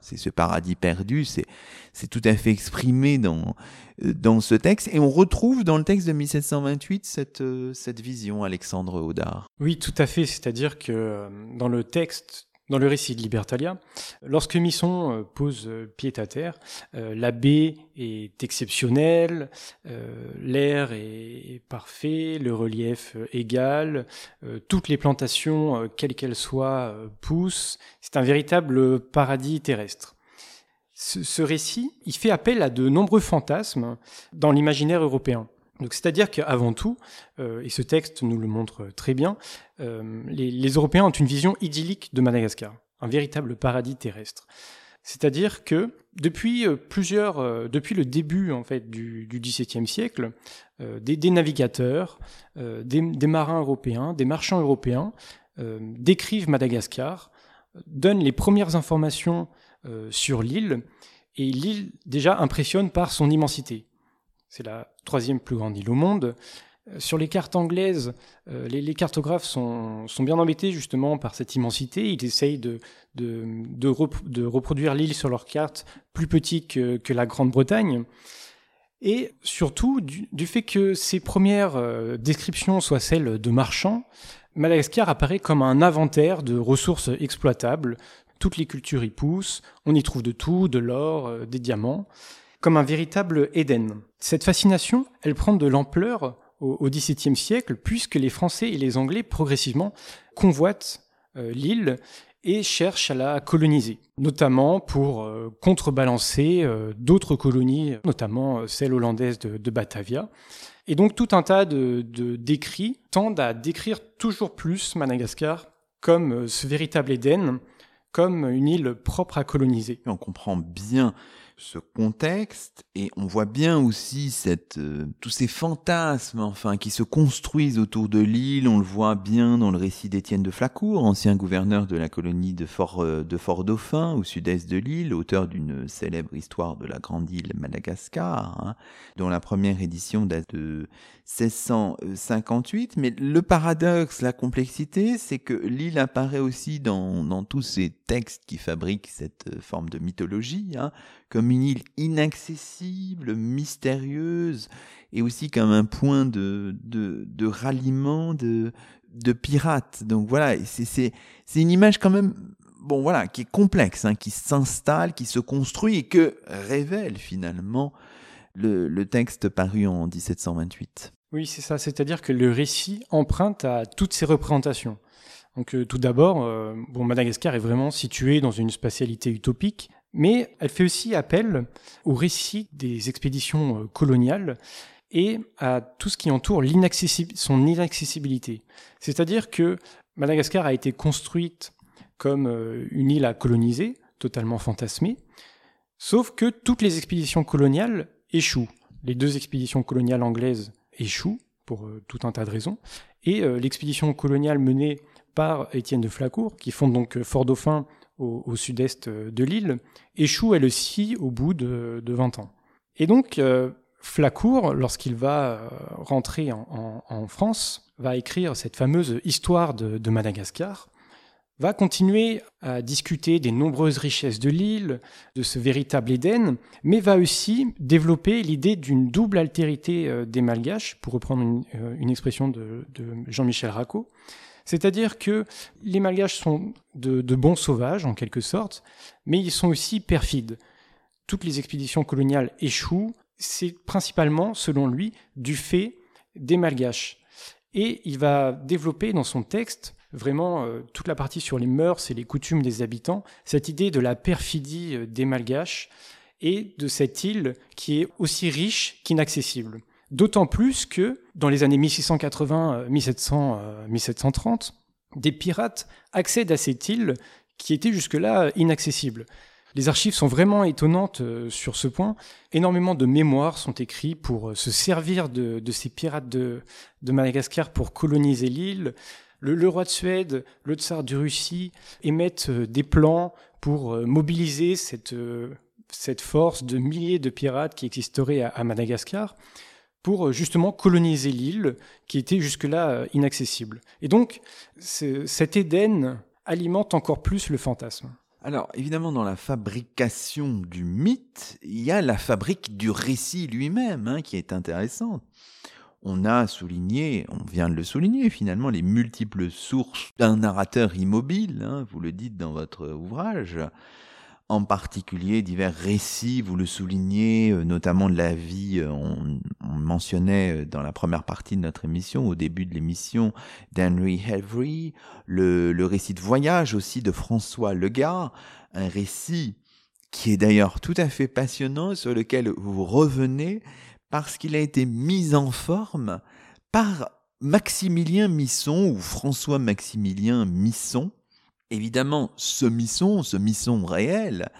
C'est ce paradis perdu, c'est, tout à fait exprimé dans, dans ce texte, et on retrouve dans le texte de 1728 cette, cette vision, Alexandre Audard. Oui, tout à fait, c'est-à-dire que euh, dans le texte dans le récit de Libertalia, lorsque Misson euh, pose euh, pied à terre, euh, la baie est exceptionnelle, l'air est parfait, le relief égal, toutes les plantations, quelles qu'elles soient, poussent. C'est un véritable paradis terrestre. Ce, récit, il fait appel à de nombreux fantasmes dans l'imaginaire européen. C'est-à-dire qu'avant tout, et ce texte nous le montre très bien, euh, les, Européens ont une vision idyllique de Madagascar, un véritable paradis terrestre. C'est-à-dire que depuis euh, plusieurs, euh, depuis le début en fait du, XVIIe siècle, des, navigateurs, des, marins européens, des marchands européens décrivent Madagascar, donnent les premières informations sur l'île, et l'île déjà impressionne par son immensité. C'est la troisième plus grande île au monde. sur les cartes anglaises, les, cartographes sont, bien embêtés justement par cette immensité. Ils essayent de, reproduire l'île sur leur carte plus petite que, la Grande-Bretagne. Et surtout, du, fait que ces premières descriptions soient celles de marchands, Madagascar apparaît comme un inventaire de ressources exploitables. Toutes les cultures y poussent, on y trouve de tout, de l'or, euh, des diamants, comme un véritable Éden. Cette fascination, elle prend de l'ampleur au XVIIe siècle, puisque les Français et les Anglais progressivement convoitent euh, l'île et cherchent à la coloniser, notamment pour euh, contrebalancer d'autres colonies, notamment celle hollandaise de Batavia. Et donc tout un tas de, d'écrits tendent à décrire toujours plus Madagascar comme euh, ce véritable Éden, comme une île propre à coloniser. On comprend bien ce contexte et on voit bien aussi cette, euh, tous ces fantasmes enfin qui se construisent autour de l'île. On le voit bien dans le récit d'Étienne de Flacourt, ancien gouverneur de la colonie de Fort, euh, au sud-est de l'île, auteur d'une célèbre histoire de la grande île Madagascar, hein, dont la première édition date de 1658. Mais le paradoxe, la complexité, c'est que l'île apparaît aussi dans, dans tous ces textes qui fabriquent cette euh, forme de mythologie, hein, comme une île inaccessible, mystérieuse, et aussi comme un point de, de, ralliement de, de pirates. Donc voilà, c'est une image quand même, bon voilà, qui est complexe, hein, qui s'installe, qui se construit et que révèle finalement le, le texte paru en 1728. Oui, c'est ça, c'est-à-dire que le récit emprunte à toutes ces représentations. Donc euh, tout d'abord, euh, bon, Madagascar est vraiment situé dans une spatialité utopique, mais elle fait aussi appel au récit des expéditions euh, coloniales et à tout ce qui entoure son inaccessibilité. C'est-à-dire que Madagascar a été construite comme euh, une île à coloniser, totalement fantasmée, sauf que toutes les expéditions coloniales échouent. Les deux expéditions coloniales anglaises échouent pour euh, tout un tas de raisons, et l'expédition coloniale menée par Étienne de Flacourt, qui fonde donc Fort Dauphin au, sud-est euh, de l'île, échoue elle aussi au bout de, 20 ans. Et donc, euh, Flacourt, lorsqu'il va euh, rentrer en, France, va écrire cette fameuse histoire de, Madagascar, va continuer à discuter des nombreuses richesses de l'île, de ce véritable Éden, mais va aussi développer l'idée d'une double altérité des Malgaches, pour reprendre une, expression de, de Jean-Michel Racot, c'est-à-dire que les Malgaches sont de, bons sauvages, en quelque sorte, mais ils sont aussi perfides. Toutes les expéditions coloniales échouent, c'est principalement, selon lui, du fait des Malgaches. Et il va développer dans son texte vraiment euh, toute la partie sur les mœurs et les coutumes des habitants, cette idée de la perfidie euh, des Malgaches et de cette île qui est aussi riche qu'inaccessible. D'autant plus que dans les années 1680, 1700, 1730, des pirates accèdent à cette île qui était jusque-là inaccessible. Les archives sont vraiment étonnantes euh, sur ce point. Énormément de mémoires sont écrits pour euh, se servir de, ces pirates de, Madagascar pour coloniser l'île. Le, roi de Suède, le tsar de Russie émettent euh, des plans pour mobiliser cette, cette force de milliers de pirates qui existeraient à Madagascar pour euh, justement coloniser l'île qui était jusque-là euh, inaccessible. Et donc, cet Éden alimente encore plus le fantasme. Alors, évidemment, dans la fabrication du mythe, il y a la fabrique du récit lui-même hein, qui est intéressante. On a souligné, on vient de le souligner finalement, les multiples sources d'un narrateur immobile, hein, vous le dites dans votre ouvrage, en particulier divers récits, vous le soulignez, euh, notamment de la vie, euh, on, mentionnait euh, dans la première partie de notre émission, au début de l'émission, d'Henry Henry, le, le récit de voyage aussi de François Legard, un récit qui est d'ailleurs tout à fait passionnant, sur lequel vous revenez, parce qu'il a été mis en forme par Maximilien Misson, ou François Maximilien Misson, Évidemment, ce misson, ce misson réel,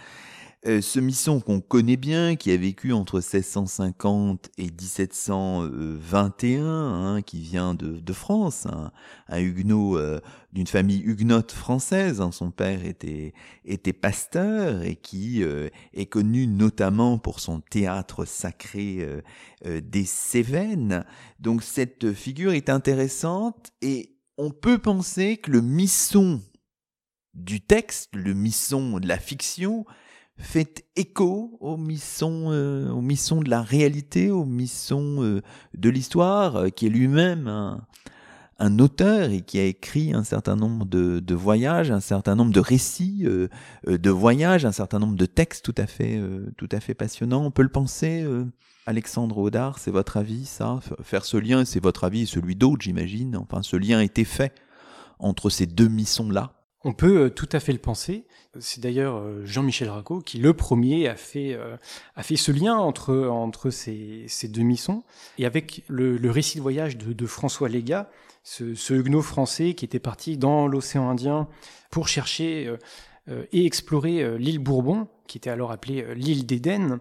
Euh, ce Misson qu'on connaît bien, qui a vécu entre 1650 et 1721, hein, qui vient de, France, un huguenot euh, d'une famille huguenote française. Hein. son père était, était pasteur et qui euh, est connu notamment pour son théâtre sacré des Cévennes. Donc cette figure est intéressante et on peut penser que le Misson du texte, le Misson de la fiction, fait écho au misson, euh, au misson de la réalité, au misson euh, de l'histoire, euh, qui est lui-même un, un, auteur et qui a écrit un certain nombre de, de voyages, un certain nombre de récits de voyages, un certain nombre de textes tout à fait, tout à fait passionnants. On peut le penser. Alexandre Audard, c'est votre avis, ça? Faire ce lien, c'est votre avis et celui d'autres, j'imagine. Enfin, ce lien a été fait entre ces deux missons-là. On peut tout à fait le penser. C'est d'ailleurs euh, Jean-Michel Racot qui, le premier, a fait, euh, a fait ce lien entre, entre ces, ces deux missons. Et avec le, récit de voyage de, François Légat, ce, huguenot français qui était parti dans l'océan Indien pour chercher euh, et explorer l'île Bourbon, qui était alors appelée l'île d'Éden,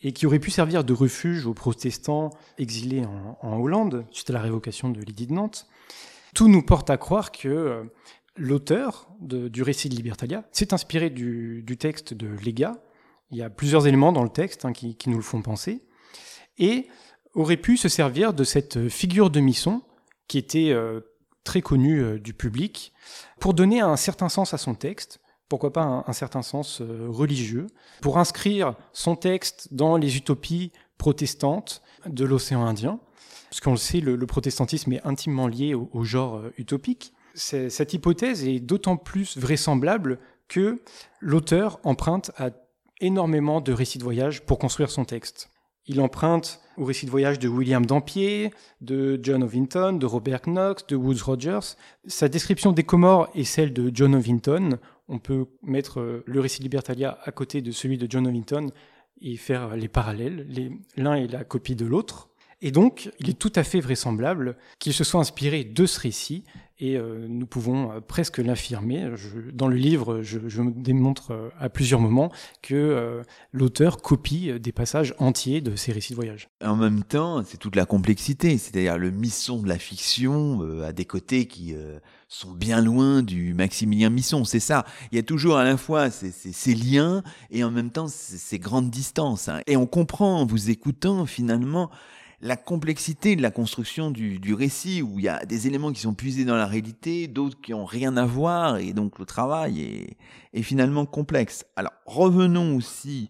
et qui aurait pu servir de refuge aux protestants exilés en, en Hollande, suite à la révocation de l'édit de Nantes. Tout nous porte à croire que l'auteur du récit de Libertalia s'est inspiré du, texte de Lega. Il y a plusieurs éléments dans le texte hein, qui, nous le font penser. Et aurait pu se servir de cette figure de Misson, qui était euh, très connue euh, du public, pour donner un certain sens à son texte, pourquoi pas un, certain sens euh, religieux, pour inscrire son texte dans les utopies protestantes de l'océan Indien. Parce qu'on le sait, le, protestantisme est intimement lié au genre utopique cette hypothèse est d'autant plus vraisemblable que l'auteur emprunte à énormément de récits de voyage pour construire son texte. Il emprunte au récit de voyage de William Dampier, de John Ovington, de Robert Knox, de Woods Rogers. Sa description des Comores est celle de John Ovington. On peut mettre le récit de Libertalia à côté de celui de John Ovington et faire les parallèles. L'un est la copie de l'autre. Et donc, il est tout à fait vraisemblable qu'il se soit inspiré de ce récit et euh, nous pouvons euh, presque l'affirmer. Dans le livre, je, je, démontre euh, à plusieurs moments que l'auteur copie des passages entiers de ses récits de voyage. En même temps, c'est toute la complexité, c'est-à-dire le misson de la fiction a des côtés qui sont bien loin du Maximilien Misson, c'est ça. Il y a toujours à la fois ces liens et en même temps ces, grandes distances. Hein. Et on comprend en vous écoutant finalement la complexité de la construction du, récit, où il y a des éléments qui sont puisés dans la réalité, d'autres qui ont rien à voir, et donc le travail est, est finalement complexe. Alors revenons aussi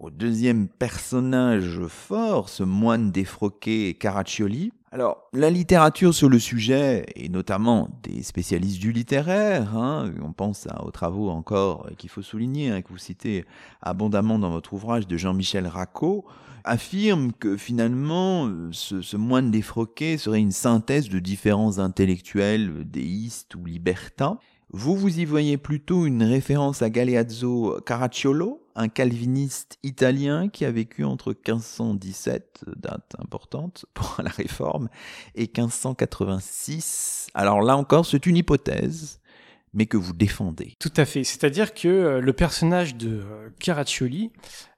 au deuxième personnage fort, ce moine défroqué Caraccioli. Alors, la littérature sur le sujet, et notamment des spécialistes du littéraire, hein, on pense aux travaux encore qu'il faut souligner, hein, que vous citez abondamment dans votre ouvrage de Jean-Michel Racot, affirme que finalement, ce, ce, moine défroqué serait une synthèse de différents intellectuels déistes ou libertins. Vous, vous y voyez plutôt une référence à Galeazzo Caracciolo, un calviniste italien qui a vécu entre 1517, date importante pour la réforme, et 1586. Alors là encore, c'est une hypothèse, mais que vous défendez. Tout à fait. C'est-à-dire que euh, le personnage de euh, Caraccioli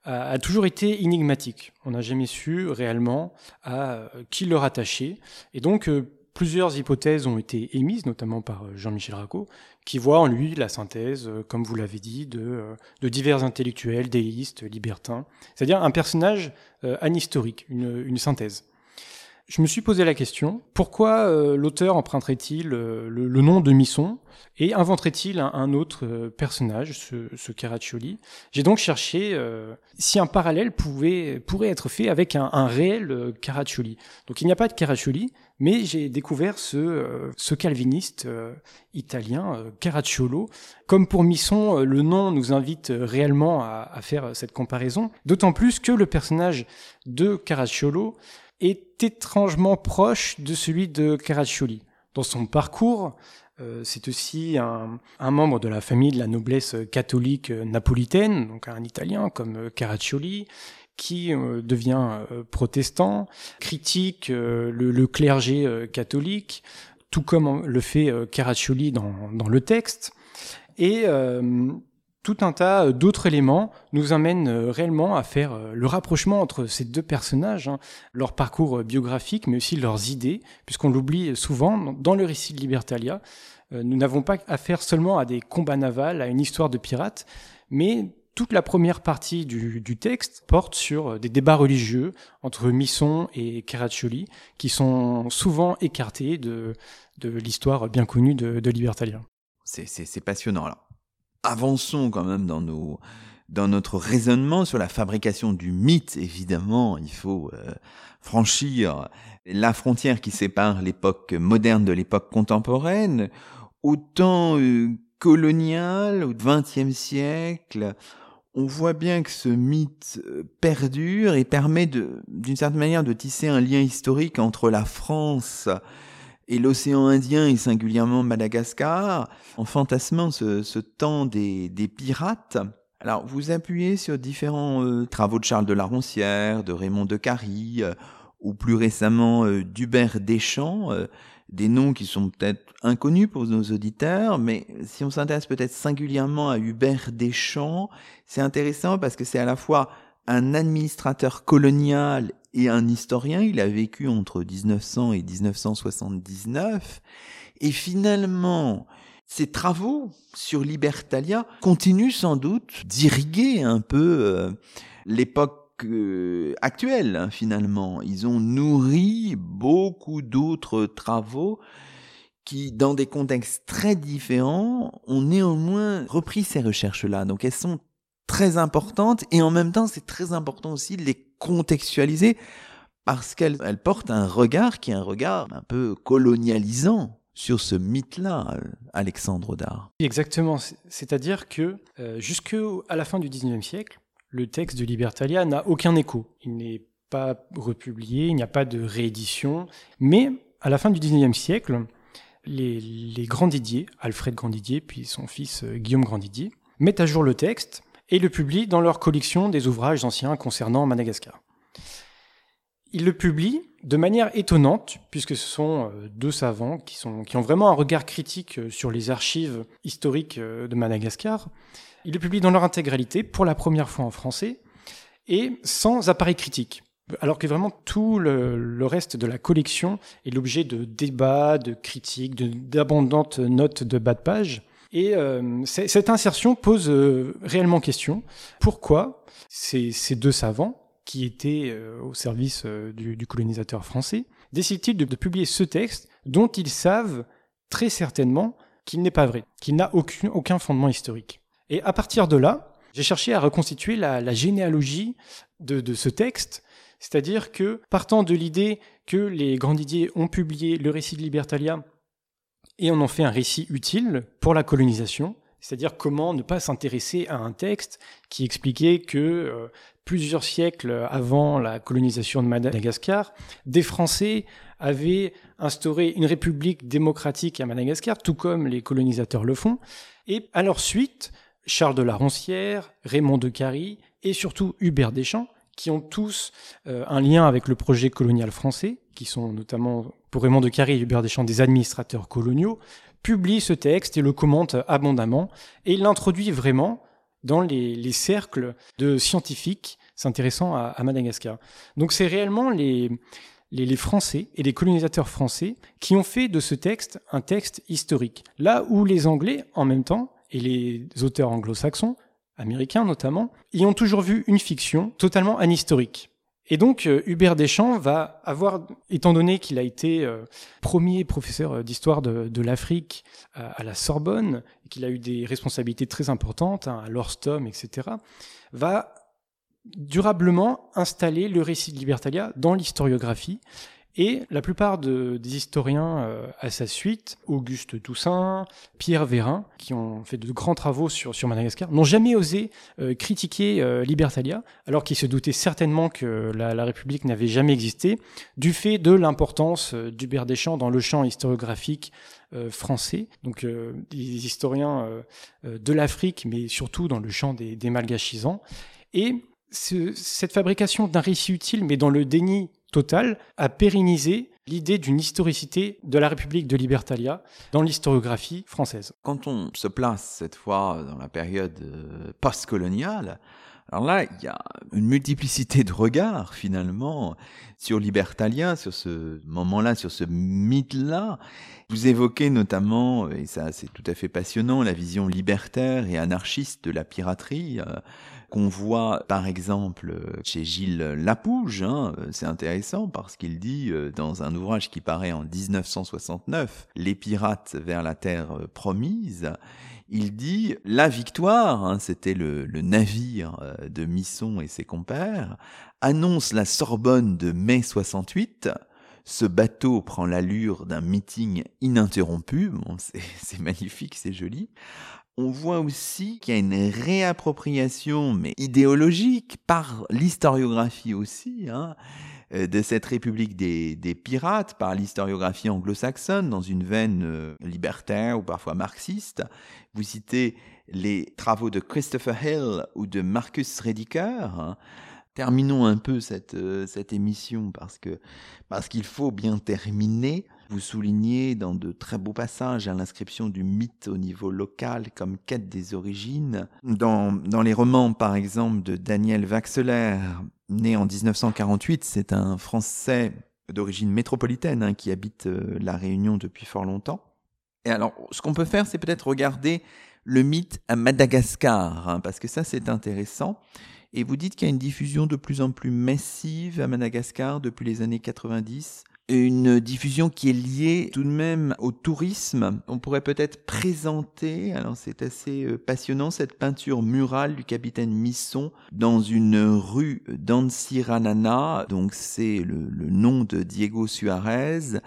a toujours été énigmatique. On n'a jamais su réellement à euh, qui le rattacher. Et donc, plusieurs hypothèses ont été émises, notamment par Jean-Michel Racot, qui voit en lui la synthèse, comme vous l'avez dit, de, de, divers intellectuels, déistes, libertins. C'est-à-dire un personnage anhistorique, une, une synthèse. Je me suis posé la question, pourquoi euh, l'auteur emprunterait-il euh, le, nom de Misson et inventerait-il un, autre euh, personnage, ce, ce Caraccioli? J'ai donc cherché si un parallèle pouvait, pourrait être fait avec un, un réel Caraccioli. Donc il n'y a pas de Caraccioli, mais j'ai découvert ce, ce calviniste italien, Caracciolo. Comme pour Misson, le nom nous invite réellement à, faire cette comparaison, d'autant plus que le personnage de Caracciolo est étrangement proche de celui de Caraccioli. Dans son parcours, euh, c'est aussi un, membre de la famille de la noblesse catholique napolitaine, donc un Italien comme Caraccioli, qui euh, devient euh, protestant, critique le, clergé catholique, tout comme le fait Caraccioli dans, dans le texte. Et tout un tas d'autres éléments nous amènent réellement à faire le rapprochement entre ces deux personnages, hein, leur parcours biographique, mais aussi leurs idées, puisqu'on l'oublie souvent dans le récit de Libertalia. Nous n'avons pas affaire seulement à des combats navals, à une histoire de pirates, mais toute la première partie du, texte porte sur des débats religieux entre Misson et Caraccioli, qui sont souvent écartés de, l'histoire bien connue de, de Libertalia. C'est passionnant. Alors, avançons quand même dans notre raisonnement sur la fabrication du mythe. Évidemment, il faut euh, franchir la frontière qui sépare l'époque moderne de l'époque contemporaine. Autant euh, colonial au XXe siècle, on voit bien que ce mythe euh, perdure et permet d'une certaine manière de tisser un lien historique entre la France et l'océan Indien et singulièrement Madagascar, en fantasmant ce, temps des, pirates. Alors, vous appuyez sur différents euh, travaux de Charles de la Roncière, de Raymond de Carie, euh, ou plus récemment d'Hubert Deschamps, des noms qui sont peut-être inconnus pour nos auditeurs, mais si on s'intéresse peut-être singulièrement à Hubert Deschamps, c'est intéressant parce que c'est à la fois un administrateur colonial et un historien. Il a vécu entre 1900 et 1979. Et finalement, ses travaux sur Libertalia continuent sans doute d'irriguer un peu euh, l'époque actuels hein, finalement. Ils ont nourri beaucoup d'autres travaux qui, dans des contextes très différents, ont néanmoins repris ces recherches-là. Donc elles sont très importantes et en même temps c'est très important aussi de les contextualiser parce qu'elles portent un regard qui est un regard un peu colonialisant sur ce mythe-là, Alexandre Dard. Exactement, c'est-à-dire que euh, jusqu'à la fin du XIXe siècle, le texte de Libertalia n'a aucun écho. Il n'est pas republié, il n'y a pas de réédition. Mais à la fin du XIXe siècle, les, les Grandidier, Alfred Grandidier, puis son fils euh, Guillaume Grandidier, mettent à jour le texte et le publient dans leur collection des ouvrages anciens concernant Madagascar. Ils le publient de manière étonnante, puisque ce sont euh, deux savants qui, ont vraiment un regard critique euh, sur les archives historiques de Madagascar, il le publie dans leur intégralité, pour la première fois en français, et sans appareil critique. Alors que vraiment tout le, reste de la collection est l'objet de débats, de critiques, d'abondantes notes de bas de page. Et euh, cette insertion pose euh, réellement question. Pourquoi ces, deux savants, qui étaient euh, au service du, colonisateur français, décident-ils de, publier ce texte dont ils savent très certainement qu'il n'est pas vrai, qu'il n'a aucun fondement historique? Et à partir de là, j'ai cherché à reconstituer la, généalogie de, ce texte, c'est-à-dire que partant de l'idée que les Grandidiers ont publié le récit de Libertalia et en ont fait un récit utile pour la colonisation, c'est-à-dire comment ne pas s'intéresser à un texte qui expliquait que euh, plusieurs siècles avant la colonisation de Madagascar, des Français avaient instauré une république démocratique à Madagascar, tout comme les colonisateurs le font, et à leur suite, Charles de la Roncière, Raymond de Carie et surtout Hubert Deschamps, qui ont tous euh, un lien avec le projet colonial français, qui sont notamment, pour Raymond de Carie et Hubert Deschamps, des administrateurs coloniaux, publient ce texte et le commentent abondamment, et l'introduit vraiment dans les, cercles de scientifiques s'intéressant à, Madagascar. Donc c'est réellement les, les, Français et les colonisateurs français qui ont fait de ce texte un texte historique. Là où les Anglais, en même temps, et les auteurs anglo-saxons, américains notamment, y ont toujours vu une fiction totalement anhistorique. Et donc euh, Hubert Deschamps va avoir, étant donné qu'il a été euh, premier professeur euh, d'histoire de, l'Afrique à, la Sorbonne, et qu'il a eu des responsabilités très importantes hein, à l'Orstom, etc., va durablement installer le récit de Libertalia dans l'historiographie et la plupart des historiens euh, à sa suite, Auguste Toussaint, Pierre Vérin, qui ont fait de grands travaux sur, Madagascar, n'ont jamais osé euh, critiquer euh, Libertalia, alors qu'ils se doutaient certainement que la, République n'avait jamais existé, du fait de l'importance d'Hubert Deschamps dans le champ historiographique français, donc des historiens de l'Afrique, mais surtout dans le champ des, des malgachisants. Et cette fabrication d'un récit utile, mais dans le déni total, a pérennisé l'idée d'une historicité de la République de Libertalia dans l'historiographie française. Quand on se place cette fois dans la période euh, post-coloniale, alors là, il y a une multiplicité de regards finalement sur Libertalia, sur ce moment-là, sur ce mythe-là. Vous évoquez notamment, et ça c'est tout à fait passionnant, la vision libertaire et anarchiste de la piraterie. Euh, qu'on voit par exemple chez Gilles Lapouge. Hein, c'est intéressant parce qu'il dit euh, dans un ouvrage qui paraît en 1969, Les pirates vers la terre promise, il dit la victoire, hein, c'était le, navire euh, de Misson et ses compères, annonce la Sorbonne de mai 68. Ce bateau prend l'allure d'un meeting ininterrompu. Bon, c'est magnifique, c'est joli on voit aussi qu'il y a une réappropriation, mais idéologique, par l'historiographie aussi, hein, euh, de cette République des, pirates, par l'historiographie anglo-saxonne, dans une veine euh, libertaire ou parfois marxiste. Vous citez les travaux de Christopher Hill ou de Marcus Rediker. Hein. Terminons un peu cette, euh, cette émission parce parce qu'il faut bien terminer. Vous soulignez dans de très beaux passages l'inscription du mythe au niveau local comme quête des origines. Dans, dans les romans, par exemple, de Daniel Vaxeler, né en 1948, c'est un Français d'origine métropolitaine hein, qui habite euh, la Réunion depuis fort longtemps. Et alors, ce qu'on peut faire, c'est peut-être regarder le mythe à Madagascar, hein, parce que ça, c'est intéressant. Et vous dites qu'il y a une diffusion de plus en plus massive à Madagascar depuis les années 90. Une diffusion qui est liée tout de même au tourisme. On pourrait peut-être présenter, alors c'est assez euh, passionnant, cette peinture murale du capitaine Misson dans une rue d'Anciranana. Donc c'est le, le nom de Diego Suarez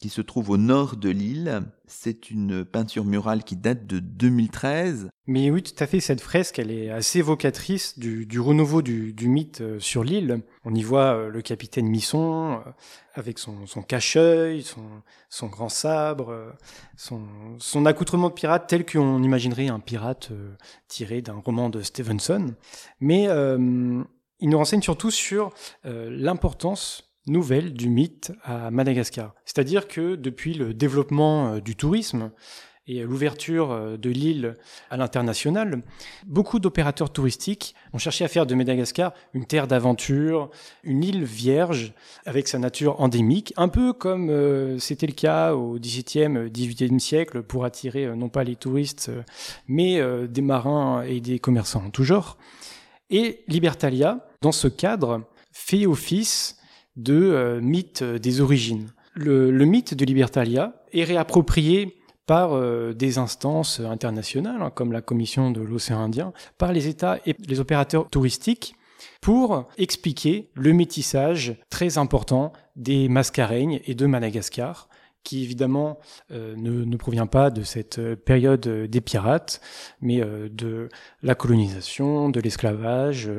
qui se trouve au nord de l'île. C'est une peinture murale qui date de 2013. Mais oui, tout à fait, cette fresque, elle est assez évocatrice du, renouveau du, mythe euh, sur l'île. On y voit euh, le capitaine Misson euh, avec son, son cache-œil, son, grand sabre, son, accoutrement de pirate tel qu'on imaginerait un pirate tiré d'un roman de Stevenson. Mais il nous renseigne surtout sur l'importance nouvelle du mythe à Madagascar. C'est-à-dire que depuis le développement euh, du tourisme et l'ouverture euh, de l'île à l'international, beaucoup d'opérateurs touristiques ont cherché à faire de Madagascar une terre d'aventure, une île vierge avec sa nature endémique, un peu comme euh, c'était le cas au XVIIe, XVIIIe siècle pour attirer non pas les touristes, mais des marins et des commerçants en tout genre. Et Libertalia, dans ce cadre, fait office de euh, mythe des origines. Le, mythe de Libertalia est réapproprié par euh, des instances internationales, hein, comme la Commission de l'océan Indien, par les États et les opérateurs touristiques, pour expliquer le métissage très important des mascareignes et de Madagascar, qui évidemment euh, ne, provient pas de cette période des pirates, mais de la colonisation, de l'esclavage,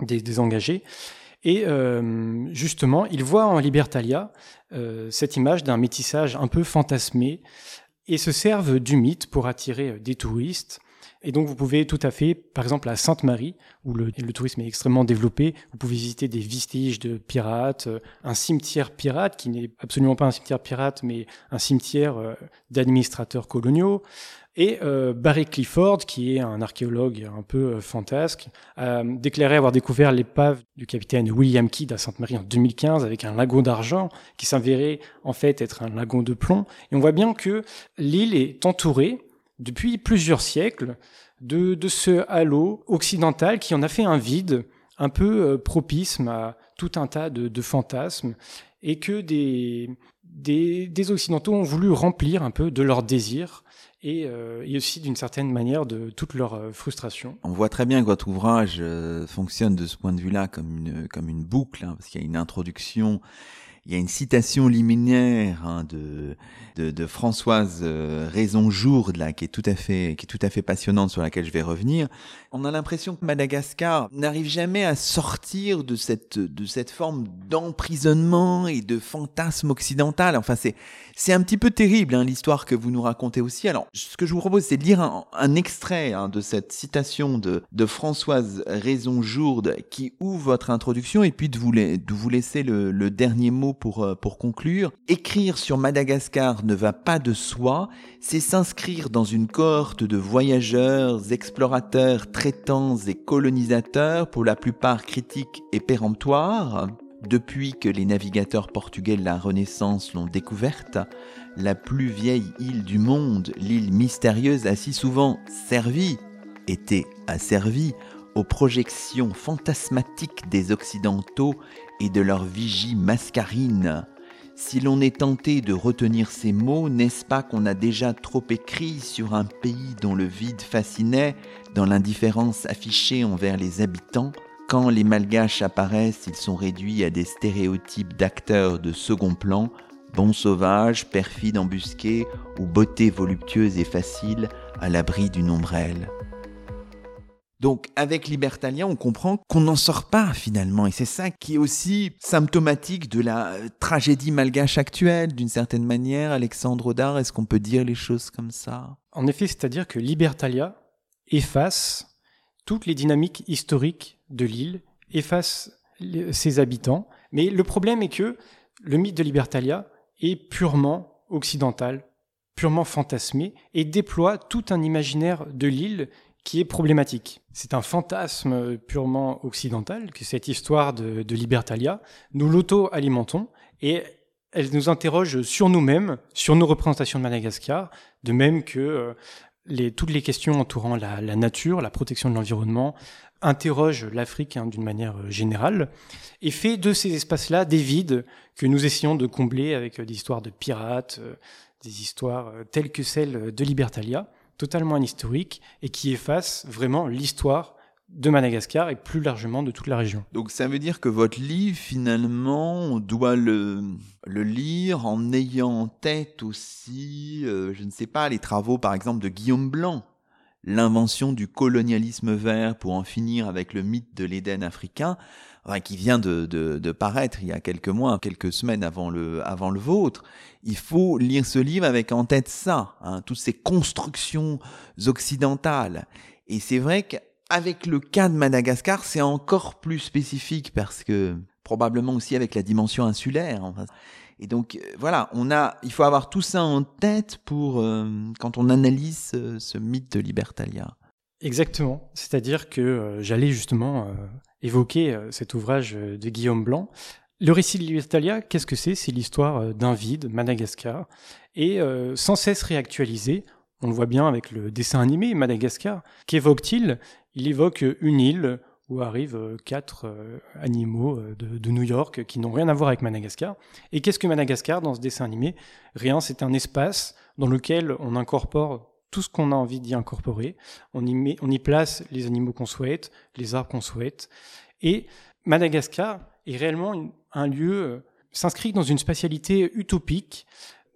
des, des engagés. Et euh, justement, il voit en Libertalia euh, cette image d'un métissage un peu fantasmé et se servent du mythe pour attirer euh, des touristes. Et donc vous pouvez tout à fait, par exemple à Sainte-Marie, où le, tourisme est extrêmement développé, vous pouvez visiter des vestiges de pirates, un cimetière pirate qui n'est absolument pas un cimetière pirate, mais un cimetière d'administrateurs coloniaux. Et euh, Barry Clifford, qui est un archéologue un peu euh, fantasque, a déclaré avoir découvert l'épave du capitaine William Kidd à Sainte-Marie en 2015 avec un lagon d'argent qui s'avérait en fait être un lagon de plomb. Et on voit bien que l'île est entourée depuis plusieurs siècles de, de ce halo occidental qui en a fait un vide un peu euh, propice à tout un tas de, de fantasmes et que des, des, des, Occidentaux ont voulu remplir un peu de leurs désirs euh, et, aussi d'une certaine manière de toute leur euh, frustration. On voit très bien que votre ouvrage euh, fonctionne de ce point de vue-là comme une, comme une boucle, hein, parce qu'il y a une introduction il y a une citation liminaire hein, de, de, Françoise euh, Raison-Jourde là, qui est tout à fait qui est tout à fait passionnante sur laquelle je vais revenir. On a l'impression que Madagascar n'arrive jamais à sortir de cette de cette forme d'emprisonnement et de fantasme occidental. Enfin, c'est c'est un petit peu terrible hein, l'histoire que vous nous racontez aussi. Alors, ce que je vous propose, c'est de lire un, extrait hein, de cette citation de, de Françoise Raison-Jourde qui ouvre votre introduction et puis de vous, de vous laisser le dernier mot pour, euh, pour conclure. Écrire sur Madagascar ne va pas de soi, c'est s'inscrire dans une cohorte de voyageurs, explorateurs, traitants et colonisateurs, pour la plupart critiques et péremptoires. Depuis que les navigateurs portugais de la Renaissance l'ont découverte, la plus vieille île du monde, l'île mystérieuse, a si souvent servi, été asservie, aux projections fantasmatiques des Occidentaux et de leur vigie mascarine. Si l'on est tenté de retenir ces mots, n'est-ce pas qu'on a déjà trop écrit sur un pays dont le vide fascinait, dans l'indifférence affichée envers les habitants? Quand les malgaches apparaissent, ils sont réduits à des stéréotypes d'acteurs de second plan, bons sauvages, perfides embusqués ou beauté voluptueuse et facile à l'abri d'une ombrelle. Donc avec Libertalia, on comprend qu'on n'en sort pas finalement. Et c'est ça qui est aussi symptomatique de la euh, tragédie malgache actuelle, d'une certaine manière. Alexandre Audard, est-ce qu'on peut dire les choses comme ça? En effet, c'est-à-dire que Libertalia efface toutes les dynamiques historiques de l'île, efface ses habitants. Mais le problème est que le mythe de Libertalia est purement occidental, purement fantasmé, et déploie tout un imaginaire de l'île qui est problématique. C'est un fantasme purement occidental que cette histoire de, de Libertalia. Nous l'auto-alimentons et elle nous interroge sur nous-mêmes, sur nos représentations de Madagascar, de même que euh, les, toutes les questions entourant la, la nature, la protection de l'environnement, interrogent l'Afrique hein, d'une manière euh, générale, et fait de ces espaces-là des vides que nous essayons de combler avec euh, des histoires de pirates, des histoires telles que celles de Libertalia totalement historique et qui efface vraiment l'histoire de Madagascar et plus largement de toute la région. Donc ça veut dire que votre livre, finalement, on doit le, le lire en ayant en tête aussi, euh, je ne sais pas, les travaux par exemple de Guillaume Blanc, l'invention du colonialisme vert pour en finir avec le mythe de l'Éden africain, qui vient de, de, de, paraître il y a quelques mois, quelques semaines avant le, avant le vôtre. Il faut lire ce livre avec en tête ça, hein, toutes ces constructions occidentales. Et c'est vrai qu'avec le cas de Madagascar, c'est encore plus spécifique parce que probablement aussi avec la dimension insulaire. Et donc voilà, on a, il faut avoir tout ça en tête pour euh, quand on analyse ce, mythe de Libertalia. Exactement. C'est-à-dire que euh, j'allais justement euh, évoquer cet ouvrage de Guillaume Blanc. Le récit de Libertalia, qu'est-ce que c'est? C'est l'histoire d'un vide, Madagascar, et sans cesse réactualisé. On le voit bien avec le dessin animé Madagascar. Qu'évoque-t-il? Il évoque une île où arrivent euh, quatre euh, animaux euh, de, New York qui n'ont rien à voir avec Madagascar. Et qu'est-ce que Madagascar dans ce dessin animé? Rien, c'est un espace dans lequel on incorpore tout ce qu'on a envie d'y incorporer. On y, met, on y place les animaux qu'on souhaite, les arbres qu'on souhaite. Et Madagascar est réellement un lieu, s'inscrit dans une spatialité utopique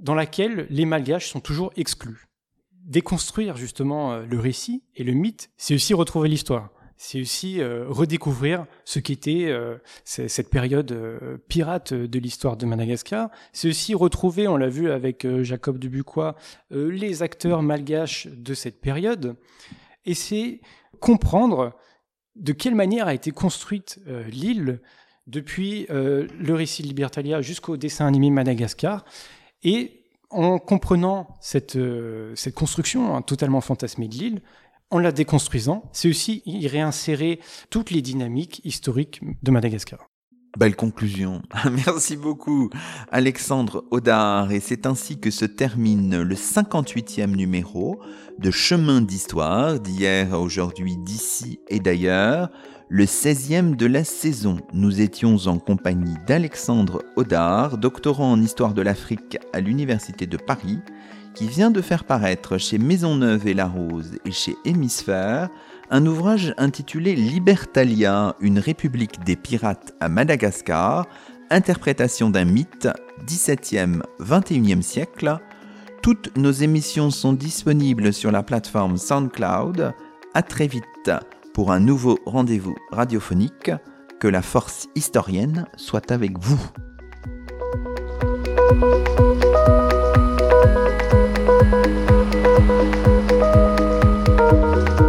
dans laquelle les malgaches sont toujours exclus. Déconstruire justement le récit et le mythe, c'est aussi retrouver l'histoire c'est aussi euh, redécouvrir ce qu'était euh, cette période euh, pirate de l'histoire de Madagascar. C'est aussi retrouver, on l'a vu avec Jacob Dubuquois, les acteurs malgaches de cette période. Et c'est comprendre de quelle manière a été construite l'île depuis le récit de Libertalia jusqu'au dessin animé Madagascar. Et en comprenant cette, construction hein, totalement fantasmée de l'île, en la déconstruisant, c'est aussi y réinsérer toutes les dynamiques historiques de Madagascar. Belle conclusion. Merci beaucoup, Alexandre Audard. Et c'est ainsi que se termine le 58e numéro de Chemin d'Histoire, d'hier à aujourd'hui, d'ici et d'ailleurs, le 16e de la saison. Nous étions en compagnie d'Alexandre Audard, doctorant en histoire de l'Afrique à l'Université de Paris, qui vient de faire paraître chez Maisonneuve et La Rose et chez Hémisphère un ouvrage intitulé Libertalia, une république des pirates à Madagascar, interprétation d'un mythe 17e, 21e siècle. Toutes nos émissions sont disponibles sur la plateforme SoundCloud. À très vite pour un nouveau rendez-vous radiophonique. Que la force historienne soit avec vous. Thank you.